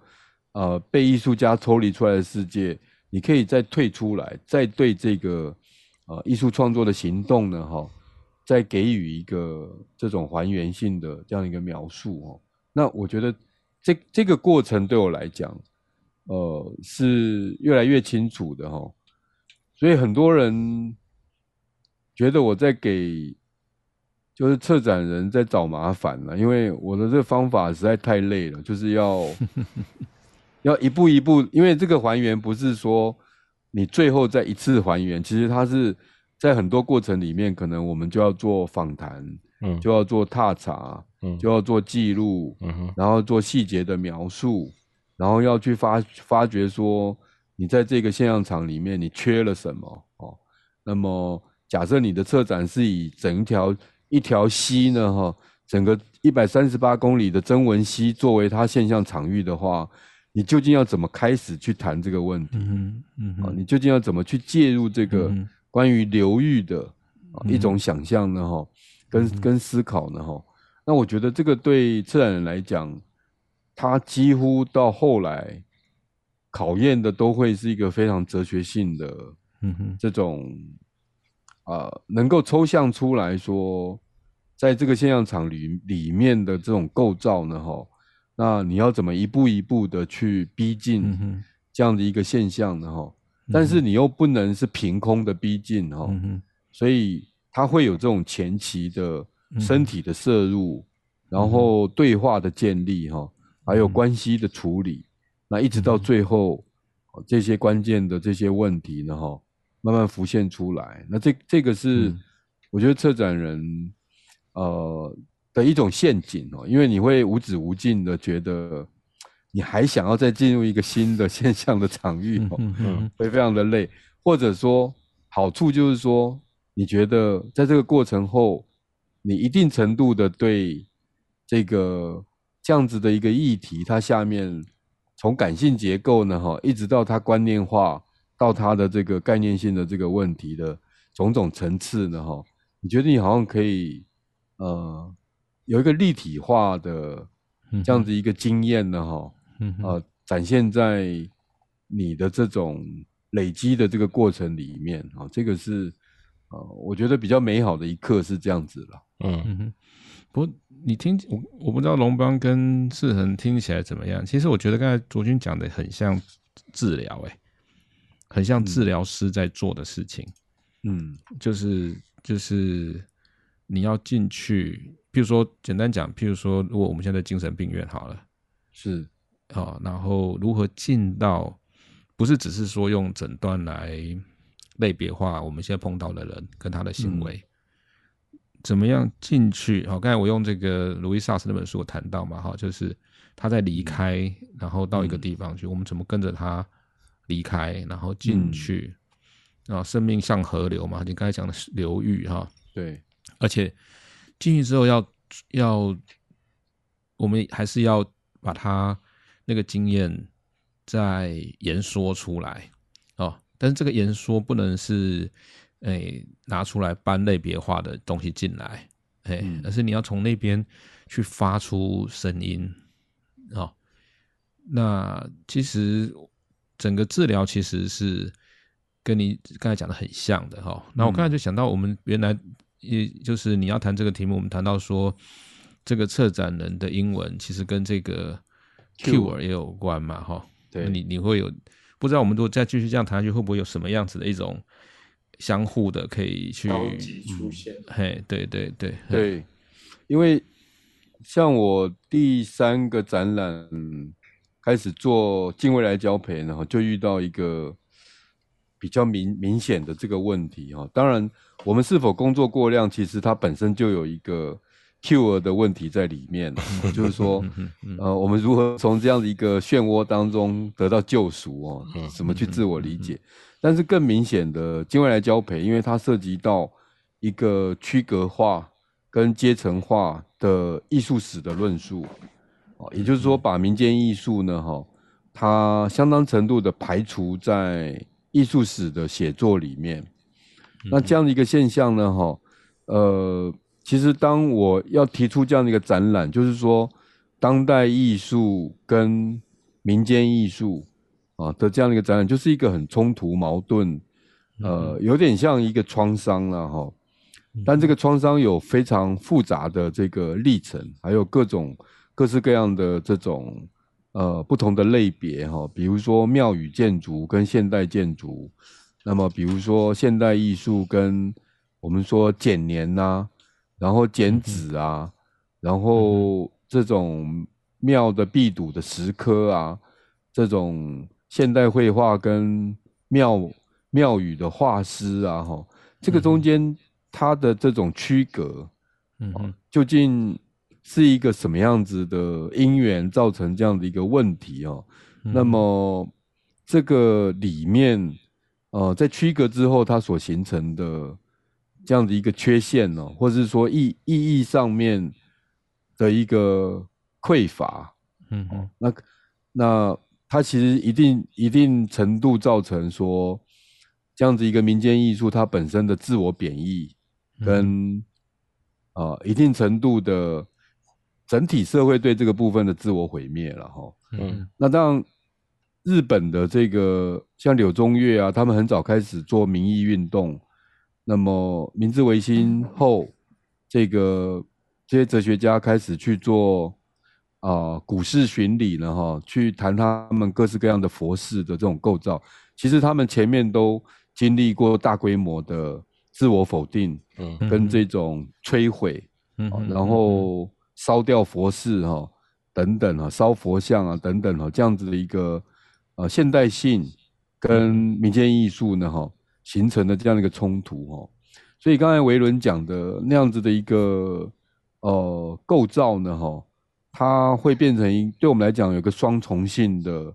呃被艺术家抽离出来的世界，你可以再退出来，再对这个呃艺术创作的行动呢，哈，再给予一个这种还原性的这样一个描述哦。那我觉得这这个过程对我来讲，呃，是越来越清楚的哈。所以很多人觉得我在给。就是策展人在找麻烦了，因为我的这个方法实在太累了，就是要 要一步一步，因为这个还原不是说你最后再一次还原，其实它是在很多过程里面，可能我们就要做访谈，嗯，就要做踏查，嗯，就要做记录，嗯哼，然后做细节的描述，然后要去发发掘说你在这个现象场里面你缺了什么哦，那么假设你的策展是以整条。一条溪呢，哈，整个一百三十八公里的曾文溪作为它现象场域的话，你究竟要怎么开始去谈这个问题？嗯嗯，啊你究竟要怎么去介入这个关于流域的一种想象呢？哈，跟跟思考呢？哈，那我觉得这个对策展人来讲，他几乎到后来考验的都会是一个非常哲学性的，嗯哼，这种。啊、呃，能够抽象出来说，在这个现象场里里面的这种构造呢，哈，那你要怎么一步一步的去逼近这样的一个现象呢，哈？但是你又不能是凭空的逼近，哈，所以它会有这种前期的身体的摄入，然后对话的建立，哈，还有关系的处理，那一直到最后这些关键的这些问题呢，哈。慢慢浮现出来，那这这个是我觉得策展人呃的一种陷阱哦，因为你会无止无尽的觉得你还想要再进入一个新的 现象的场域哦，会非常的累，或者说好处就是说，你觉得在这个过程后，你一定程度的对这个这样子的一个议题，它下面从感性结构呢哈，一直到它观念化。到它的这个概念性的这个问题的种种层次呢，哈，你觉得你好像可以，呃，有一个立体化的这样子一个经验呢，哈，呃，展现在你的这种累积的这个过程里面，啊，这个是，呃，我觉得比较美好的一刻是这样子了，嗯。嗯，不过你听我我不知道龙邦跟世恒听起来怎么样，其实我觉得刚才卓君讲的很像治疗，哎。很像治疗师在做的事情，嗯，就是就是你要进去，譬如说简单讲，譬如说，如果我们现在精神病院好了，是，好，然后如何进到，不是只是说用诊断来类别化我们现在碰到的人跟他的行为，嗯、怎么样进去？好，刚才我用这个路易萨斯那本书我谈到嘛，哈，就是他在离开，然后到一个地方去，嗯、我们怎么跟着他？离开，然后进去，啊、嗯，生命像河流嘛，你刚才讲的是流域哈，对，而且进去之后要要，我们还是要把它那个经验再言说出来哦，但是这个言说不能是诶、欸、拿出来搬类别化的东西进来，哎、欸，嗯、而是你要从那边去发出声音哦，那其实。整个治疗其实是跟你刚才讲的很像的哈。那我刚才就想到，我们原来也就是你要谈这个题目，我们谈到说这个策展人的英文其实跟这个 cure 也有关嘛哈。对，你你会有不知道我们如果再继续这样谈下去，会不会有什么样子的一种相互的可以去出现？嘿，对对对对，因为像我第三个展览。开始做近未来交陪，然后就遇到一个比较明明显的这个问题哈。当然，我们是否工作过量，其实它本身就有一个 cure 的问题在里面，就是说，呃，我们如何从这样的一个漩涡当中得到救赎哦？怎么去自我理解？但是更明显的近未来交配，因为它涉及到一个区隔化跟阶层化的艺术史的论述。也就是说，把民间艺术呢，哈，它相当程度的排除在艺术史的写作里面。那这样的一个现象呢，哈，呃，其实当我要提出这样的一个展览，就是说，当代艺术跟民间艺术啊的这样的一个展览，就是一个很冲突矛盾，呃，有点像一个创伤了哈。但这个创伤有非常复杂的这个历程，还有各种各式各样的这种呃不同的类别哈，比如说庙宇建筑跟现代建筑，那么比如说现代艺术跟我们说剪年呐，然后剪纸啊，然后这种庙的壁堵的石刻啊，这种现代绘画跟庙庙宇的画师啊，哈，这个中间。它的这种区隔，嗯，究竟是一个什么样子的因缘造成这样的一个问题哦？嗯、那么这个里面，呃，在区隔之后，它所形成的这样的一个缺陷呢，或者是说意意义上面的一个匮乏，嗯嗯，那那它其实一定一定程度造成说这样子一个民间艺术它本身的自我贬义。跟啊、呃，一定程度的整体社会对这个部分的自我毁灭了哈。嗯，那当然，日本的这个像柳宗悦啊，他们很早开始做民意运动。那么明治维新后，这个这些哲学家开始去做啊、呃、古寺巡礼了哈，去谈他们各式各样的佛事的这种构造。其实他们前面都经历过大规模的。自我否定，嗯，跟这种摧毁，嗯，然后烧掉佛寺哈，等等啊，烧佛像啊，等等啊，这样子的一个呃现代性跟民间艺术呢哈形成的这样的一个冲突哈，所以刚才维伦讲的那样子的一个呃构造呢哈，它会变成一对我们来讲有个双重性的，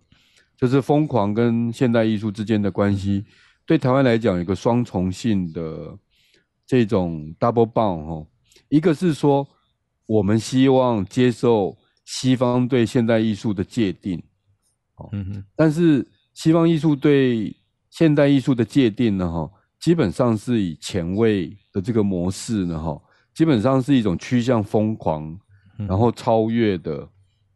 就是疯狂跟现代艺术之间的关系。对台湾来讲，有个双重性的这种 double bound 哈，一个是说我们希望接受西方对现代艺术的界定，哦嗯哼，但是西方艺术对现代艺术的界定呢，哈，基本上是以前卫的这个模式呢，哈，基本上是一种趋向疯狂，然后超越的，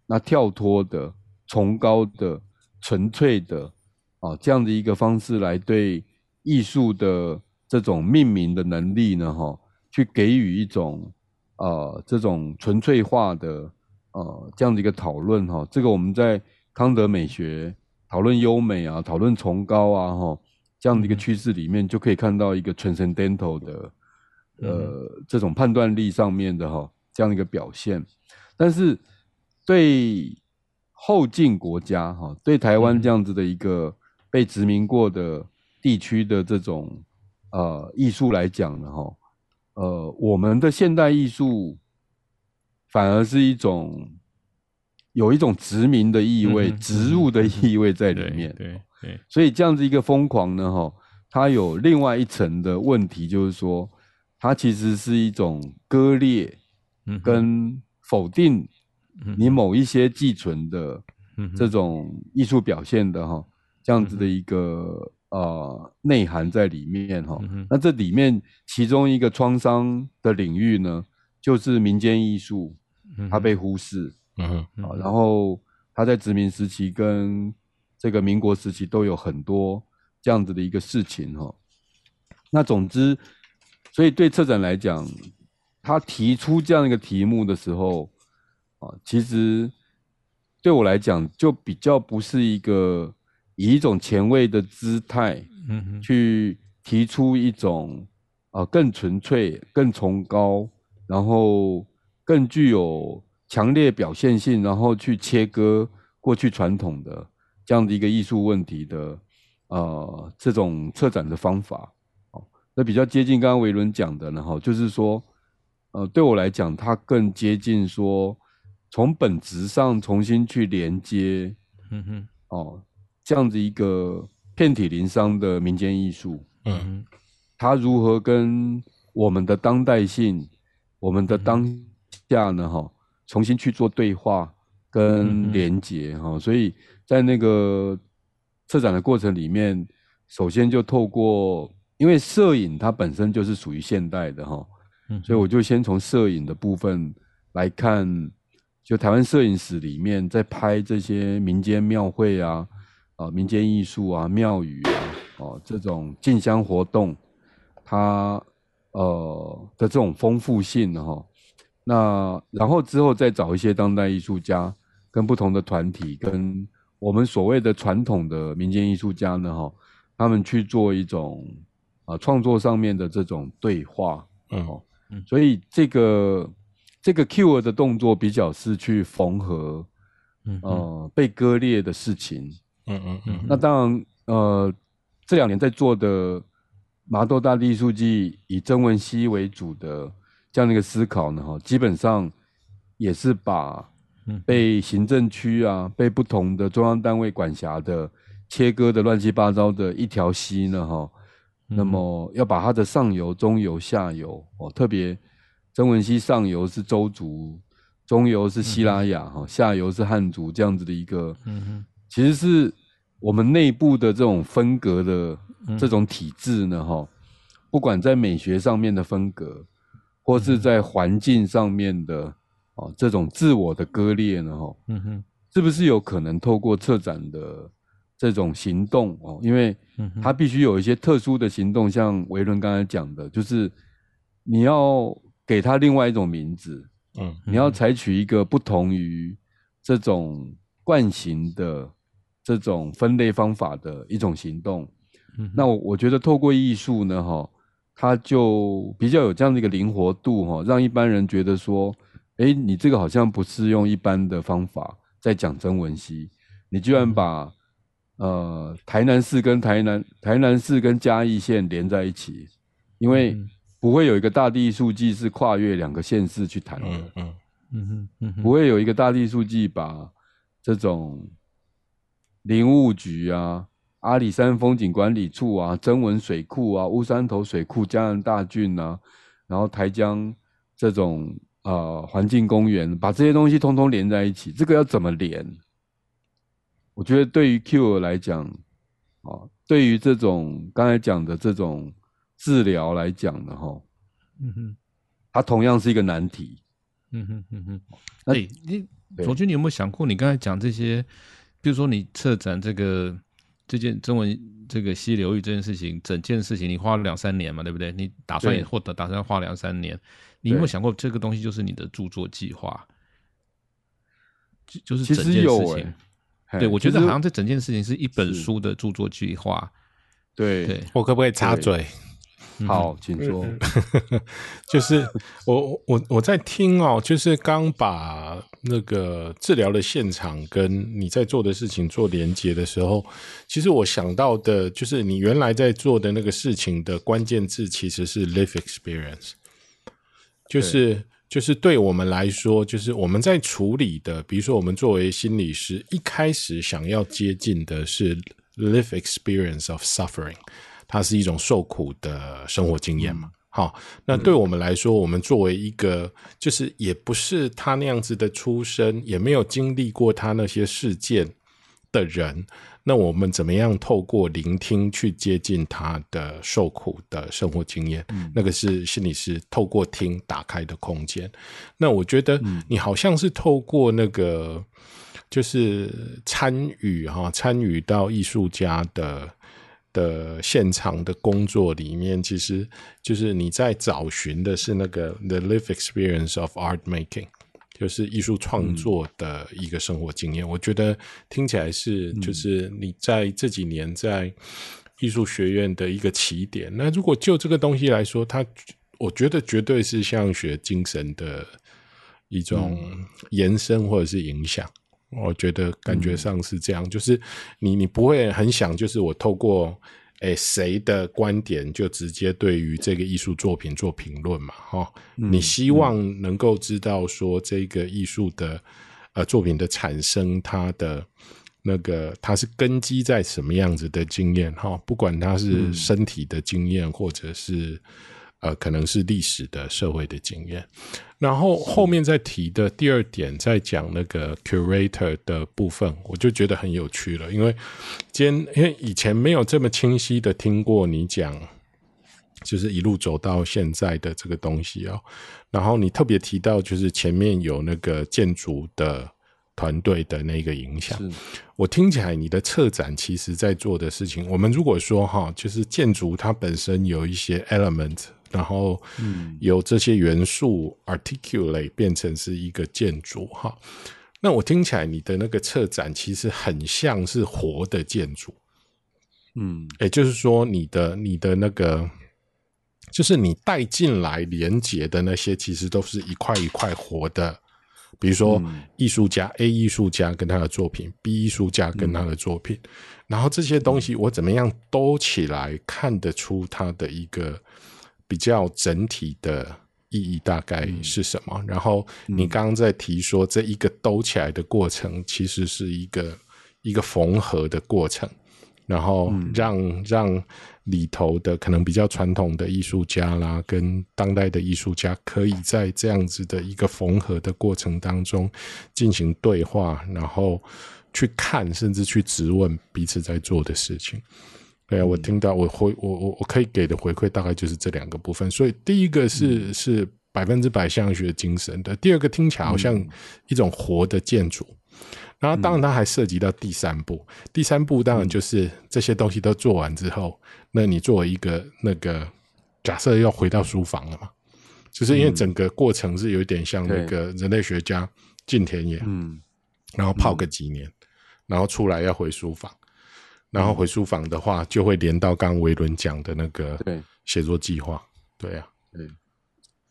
那跳脱的、崇高的、纯粹的。啊，这样的一个方式来对艺术的这种命名的能力呢，哈，去给予一种呃这种纯粹化的呃这样的一个讨论哈，这个我们在康德美学讨论优美啊，讨论崇高啊，哈，这样的一个趋势里面就可以看到一个 transcendental 的呃这种判断力上面的哈这样的一个表现，但是对后进国家哈，对台湾这样子的一个。被殖民过的地区的这种呃艺术来讲呢，哈，呃，我们的现代艺术反而是一种有一种殖民的意味、植入的意味在里面。对对，所以这样子一个疯狂呢，哈，它有另外一层的问题，就是说，它其实是一种割裂跟否定你某一些寄存的这种艺术表现的哈。这样子的一个呃内涵在里面哈，嗯、那这里面其中一个创伤的领域呢，就是民间艺术，它被忽视，嗯然后它在殖民时期跟这个民国时期都有很多这样子的一个事情哈。那总之，所以对策展来讲，他提出这样一个题目的时候，啊，其实对我来讲就比较不是一个。以一种前卫的姿态，嗯，去提出一种啊更纯粹、更崇高，然后更具有强烈表现性，然后去切割过去传统的这样的一个艺术问题的呃这种策展的方法，哦，那比较接近刚刚维伦讲的呢，哈，就是说，呃，对我来讲，它更接近说从本质上重新去连接，嗯哼，哦。这样子一个遍体鳞伤的民间艺术，嗯，它如何跟我们的当代性、我们的当下呢？哈，重新去做对话跟连接哈，所以在那个策展的过程里面，首先就透过，因为摄影它本身就是属于现代的哈，所以我就先从摄影的部分来看就台湾摄影史里面在拍这些民间庙会啊，啊，民间艺术啊，庙宇啊，哦，这种进香活动，它呃的这种丰富性哈，那然后之后再找一些当代艺术家跟不同的团体，跟我们所谓的传统的民间艺术家呢哈，他们去做一种啊创作上面的这种对话，嗯，所以这个这个 cure 的动作比较是去缝合，嗯呃被割裂的事情。嗯嗯嗯，那当然，呃，这两年在做的麻豆大地艺术季以曾文熙为主的这样的一个思考呢，哈，基本上也是把被行政区啊、被不同的中央单位管辖的切割的乱七八糟的一条溪呢，哈，那么要把它的上游、中游、下游哦，特别曾文溪上游是周族，中游是西拉雅哈，下游是汉族这样子的一个，嗯。其实是。我们内部的这种分隔的这种体制呢，哈，不管在美学上面的分隔，或是在环境上面的啊这种自我的割裂呢，哈，嗯哼，是不是有可能透过策展的这种行动哦？因为它必须有一些特殊的行动，像维伦刚才讲的，就是你要给它另外一种名字，嗯，你要采取一个不同于这种惯行的。这种分类方法的一种行动，嗯、那我我觉得透过艺术呢，哈，它就比较有这样的一个灵活度，哈，让一般人觉得说，哎，你这个好像不是用一般的方法在讲曾文溪，你居然把、嗯、呃台南市跟台南台南市跟嘉义县连在一起，因为不会有一个大地艺术季是跨越两个县市去谈的，嗯嗯嗯嗯，不会有一个大地艺术季把这种。林务局啊，阿里山风景管理处啊，曾文水库啊，乌山头水库，江南大郡啊，然后台江这种呃环境公园，把这些东西通通连在一起，这个要怎么连？我觉得对于 Q 来讲，啊，对于这种刚才讲的这种治疗来讲的哈，嗯哼，它同样是一个难题。嗯哼嗯哼，哎、欸，你卓军，你有没有想过，你刚才讲这些？比如说，你策展这个这件中文这个溪流域这件事情，整件事情你花了两三年嘛，对不对？你打算也获得打算花两三年，你有没有想过这个东西就是你的著作计划？就就是整件事情。对，我觉得好像这整件事情是一本书的著作计划。对，对我可不可以插嘴？好，请说。就是我我我在听哦，就是刚把那个治疗的现场跟你在做的事情做连接的时候，其实我想到的就是你原来在做的那个事情的关键字其实是 life experience，就是就是对我们来说，就是我们在处理的，比如说我们作为心理师，一开始想要接近的是 life experience of suffering。它是一种受苦的生活经验嘛？好，那对我们来说，我们作为一个就是也不是他那样子的出身，也没有经历过他那些事件的人，那我们怎么样透过聆听去接近他的受苦的生活经验？那个是心理师透过听打开的空间。那我觉得你好像是透过那个就是参与哈，参与到艺术家的。的现场的工作里面，其实就是你在找寻的是那个 the live experience of art making，就是艺术创作的一个生活经验。嗯、我觉得听起来是，就是你在这几年在艺术学院的一个起点。那如果就这个东西来说，它我觉得绝对是像学精神的一种延伸或者是影响。我觉得感觉上是这样，嗯、就是你你不会很想，就是我透过诶谁的观点就直接对于这个艺术作品做评论嘛，哈、嗯，你希望能够知道说这个艺术的呃作品的产生，它的那个它是根基在什么样子的经验哈，不管它是身体的经验或者是。呃，可能是历史的社会的经验，然后后面再提的第二点，在讲那个 curator 的部分，我就觉得很有趣了，因为今天因为以前没有这么清晰的听过你讲就是一路走到现在的这个东西哦。然后你特别提到，就是前面有那个建筑的团队的那个影响。我听起来你的策展其实在做的事情，我们如果说哈，就是建筑它本身有一些 element，然后由这些元素 articulate 变成是一个建筑哈。那我听起来你的那个策展其实很像是活的建筑。嗯，也就是说，你的你的那个，就是你带进来连接的那些，其实都是一块一块活的。比如说，艺术家 A 艺术家跟他的作品，B 艺术家跟他的作品，然后这些东西我怎么样兜起来，看得出他的一个比较整体的意义大概是什么？然后你刚刚在提说，这一个兜起来的过程，其实是一个一个缝合的过程。然后让、嗯、让里头的可能比较传统的艺术家啦，跟当代的艺术家，可以在这样子的一个缝合的过程当中进行对话，然后去看，甚至去质问彼此在做的事情。对啊，我听到我回我我我可以给的回馈大概就是这两个部分。所以第一个是、嗯、是百分之百现象学精神的，第二个听起来好像一种活的建筑。然后，当然，它还涉及到第三步。嗯、第三步当然就是这些东西都做完之后，嗯、那你作为一个那个假设要回到书房了嘛？就是因为整个过程是有点像那个人类学家进田野，嗯，然后泡个几年，嗯、然后出来要回书房，然后回书房的话就会连到刚刚维伦讲的那个写作计划。对啊，对。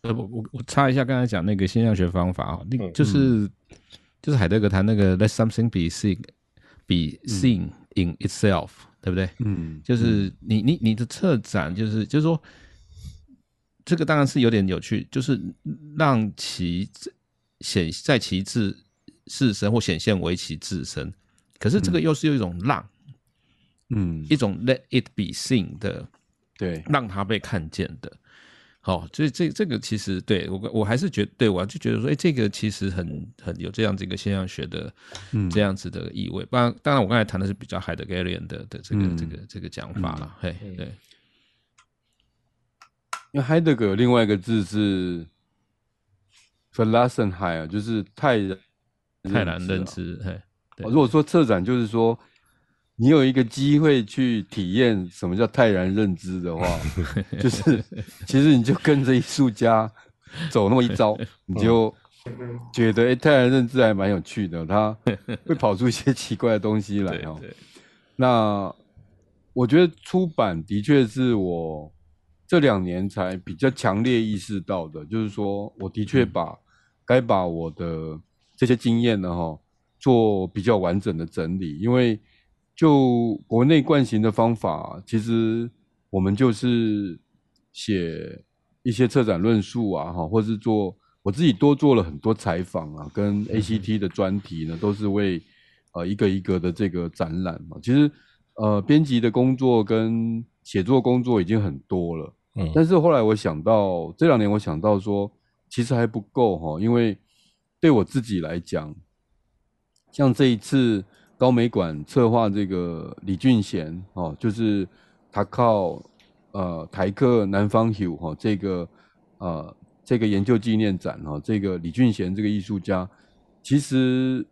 呃，我我我插一下刚才讲那个现象学方法啊，那个就是。嗯就是海德格谈那个 “let something be seen, be seen in itself”，、嗯、对不对？嗯，就是你你你的策展，就是就是说，这个当然是有点有趣，就是让其显在其自自身或显现为其自身，可是这个又是有一种让，嗯，一种 “let it be seen” 的，对，让它被看见的。好，所以这这个其实对我我还是觉得，对我就觉得说，哎，这个其实很很有这样子一个现象学的，嗯，这样子的意味。不然，当然我刚才谈的是比较海德格兰的的这个、嗯、这个这个讲法了。嘿，对。因为海德格有另外一个字是 Verlassenheit 啊，就是泰然泰然认知。嘿，如果说策展，就是说。你有一个机会去体验什么叫泰然认知的话，就是其实你就跟着艺术家走那么一招，你就觉得哎、欸，泰然认知还蛮有趣的，他会跑出一些奇怪的东西来哦。那我觉得出版的确是我这两年才比较强烈意识到的，就是说我的确把该把我的这些经验呢哈做比较完整的整理，因为。就国内惯行的方法，其实我们就是写一些策展论述啊，哈，或是做我自己多做了很多采访啊，跟 ACT 的专题呢，都是为呃一个一个的这个展览嘛。其实呃编辑的工作跟写作工作已经很多了，嗯，但是后来我想到这两年我想到说，其实还不够哈，因为对我自己来讲，像这一次。高美馆策划这个李俊贤哦，就是他靠呃台客南方 Hugh 哈这个呃这个研究纪念展哈，这个李俊贤这个艺术家，其实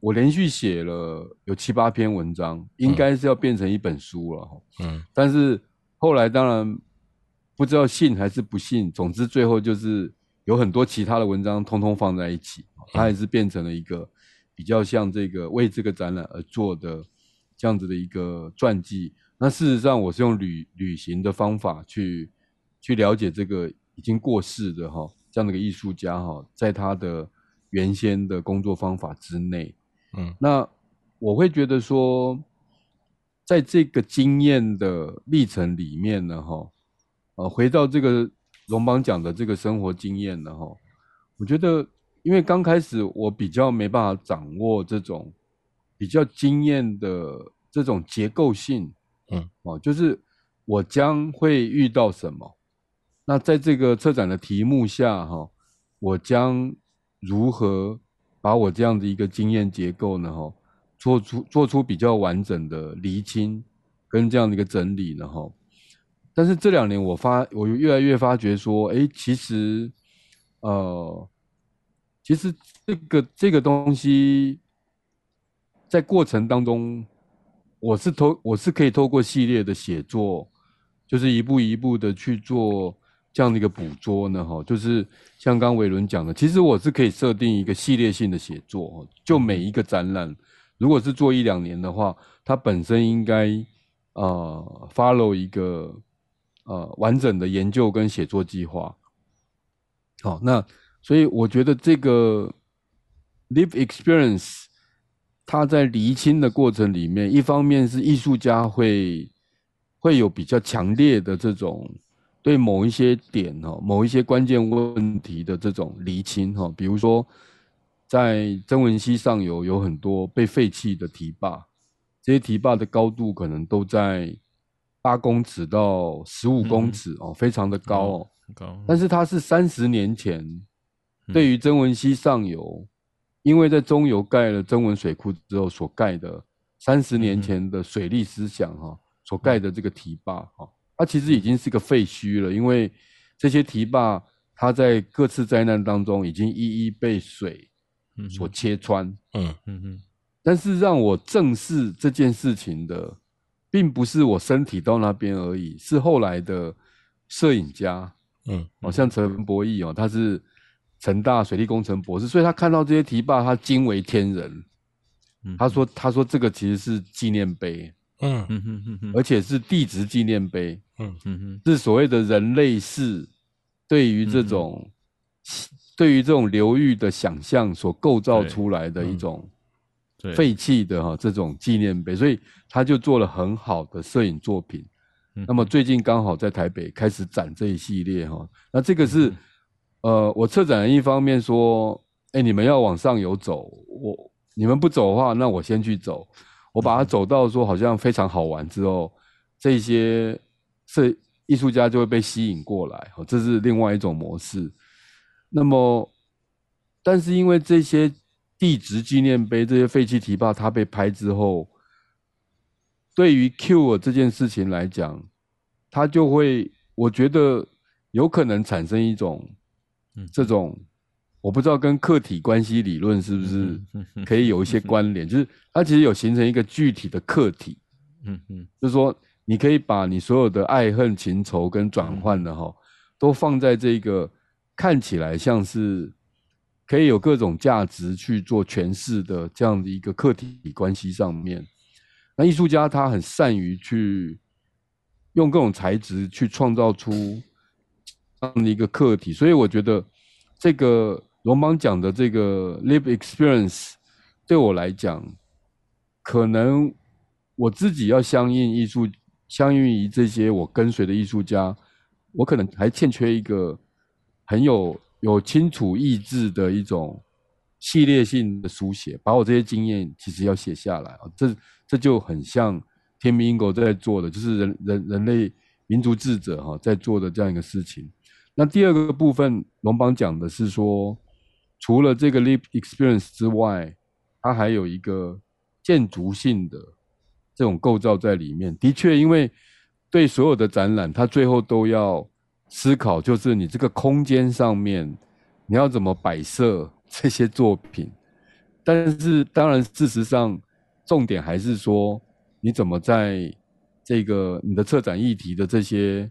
我连续写了有七八篇文章，应该是要变成一本书了哈。嗯，但是后来当然不知道信还是不信，总之最后就是有很多其他的文章通通放在一起，它也是变成了一个。比较像这个为这个展览而做的这样子的一个传记，那事实上我是用旅旅行的方法去去了解这个已经过世的哈这样的一个艺术家哈，在他的原先的工作方法之内，嗯，那我会觉得说，在这个经验的历程里面呢哈，呃，回到这个龙邦讲的这个生活经验呢哈，我觉得。因为刚开始我比较没办法掌握这种比较经验的这种结构性，嗯，哦，就是我将会遇到什么，那在这个策展的题目下，哈，我将如何把我这样的一个经验结构呢，哈，做出做出比较完整的厘清跟这样的一个整理呢，哈，但是这两年我发，我越来越发觉说，哎，其实，呃，其实这个这个东西在过程当中，我是透我是可以透过系列的写作，就是一步一步的去做。这样的一个捕捉呢，哈，就是像刚刚伟伦讲的，其实我是可以设定一个系列性的写作，就每一个展览，如果是做一两年的话，它本身应该呃 follow 一个呃完整的研究跟写作计划。好，那所以我觉得这个 live experience，它在厘清的过程里面，一方面是艺术家会会有比较强烈的这种。对某一些点哈，某一些关键问题的这种厘清哈，比如说在曾文溪上游有很多被废弃的堤坝，这些堤坝的高度可能都在八公尺到十五公尺哦，非常的高哦。高。但是它是三十年前对于曾文溪上游，因为在中游盖了曾文水库之后所盖的三十年前的水利思想哈，所盖的这个堤坝哈。它其实已经是个废墟了，因为这些堤坝，它在各次灾难当中已经一一被水所切穿。嗯嗯嗯。但是让我正视这件事情的，并不是我身体到那边而已，是后来的摄影家。嗯，好像陈博弈哦，他是成大水利工程博士，所以他看到这些堤坝，他惊为天人。他说：“他说这个其实是纪念碑。”嗯。嗯嗯嗯，而且是地质纪念碑。嗯。嗯嗯，是所谓的人类世对于这种对于这种流域的想象所构造出来的一种废弃的哈这种纪念碑，所以他就做了很好的摄影作品。那么最近刚好在台北开始展这一系列哈，那这个是呃，我策展人一方面说，哎，你们要往上游走，我你们不走的话，那我先去走。我把它走到说好像非常好玩之后，这些是艺术家就会被吸引过来，哦这是另外一种模式。那么，但是因为这些地质纪念碑、这些废弃堤坝，它被拍之后，对于 Cure 这件事情来讲，它就会，我觉得有可能产生一种这种。我不知道跟客体关系理论是不是可以有一些关联，就是它其实有形成一个具体的客体，嗯嗯，就是说你可以把你所有的爱恨情仇跟转换的哈，都放在这个看起来像是可以有各种价值去做诠释的这样的一个客体关系上面。那艺术家他很善于去用各种材质去创造出这这样的一个课题，所以我觉得这个。龙邦讲的这个 live experience，对我来讲，可能我自己要相应艺术，相应于这些我跟随的艺术家，我可能还欠缺一个很有有清楚意志的一种系列性的书写，把我这些经验其实要写下来啊，这这就很像天命 Ingo 在做的，就是人人人类民族智者哈在做的这样一个事情。那第二个部分，龙邦讲的是说。除了这个 live experience 之外，它还有一个建筑性的这种构造在里面。的确，因为对所有的展览，它最后都要思考，就是你这个空间上面你要怎么摆设 这些作品。但是，当然，事实上，重点还是说你怎么在这个你的策展议题的这些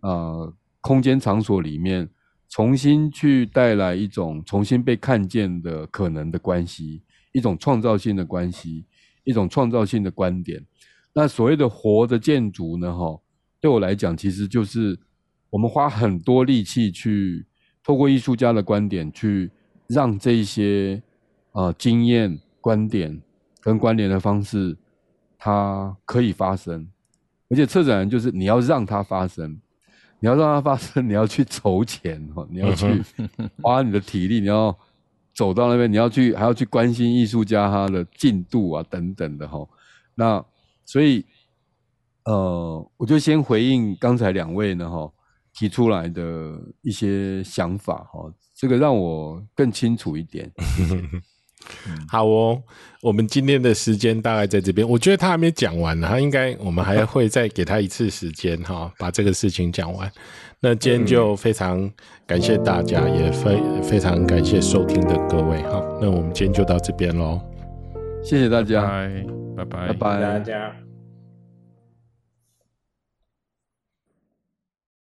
呃空间场所里面。重新去带来一种重新被看见的可能的关系，一种创造性的关系，一种创造性的观点。那所谓的活的建筑呢？哈，对我来讲，其实就是我们花很多力气去透过艺术家的观点，去让这些啊、经验、观点跟关联的方式，它可以发生。而且策展人就是你要让它发生。你要让它发生，你要去筹钱哈，你要去 花你的体力，你要走到那边，你要去还要去关心艺术家他的进度啊等等的哈。那所以呃，我就先回应刚才两位呢哈提出来的一些想法哈，这个让我更清楚一点。好哦，我们今天的时间大概在这边。我觉得他还没讲完呢，他应该我们还会再给他一次时间哈，把这个事情讲完。那今天就非常感谢大家，也非非常感谢收听的各位哈。那我们今天就到这边喽，谢谢大家，拜拜，拜拜，拜拜，大家。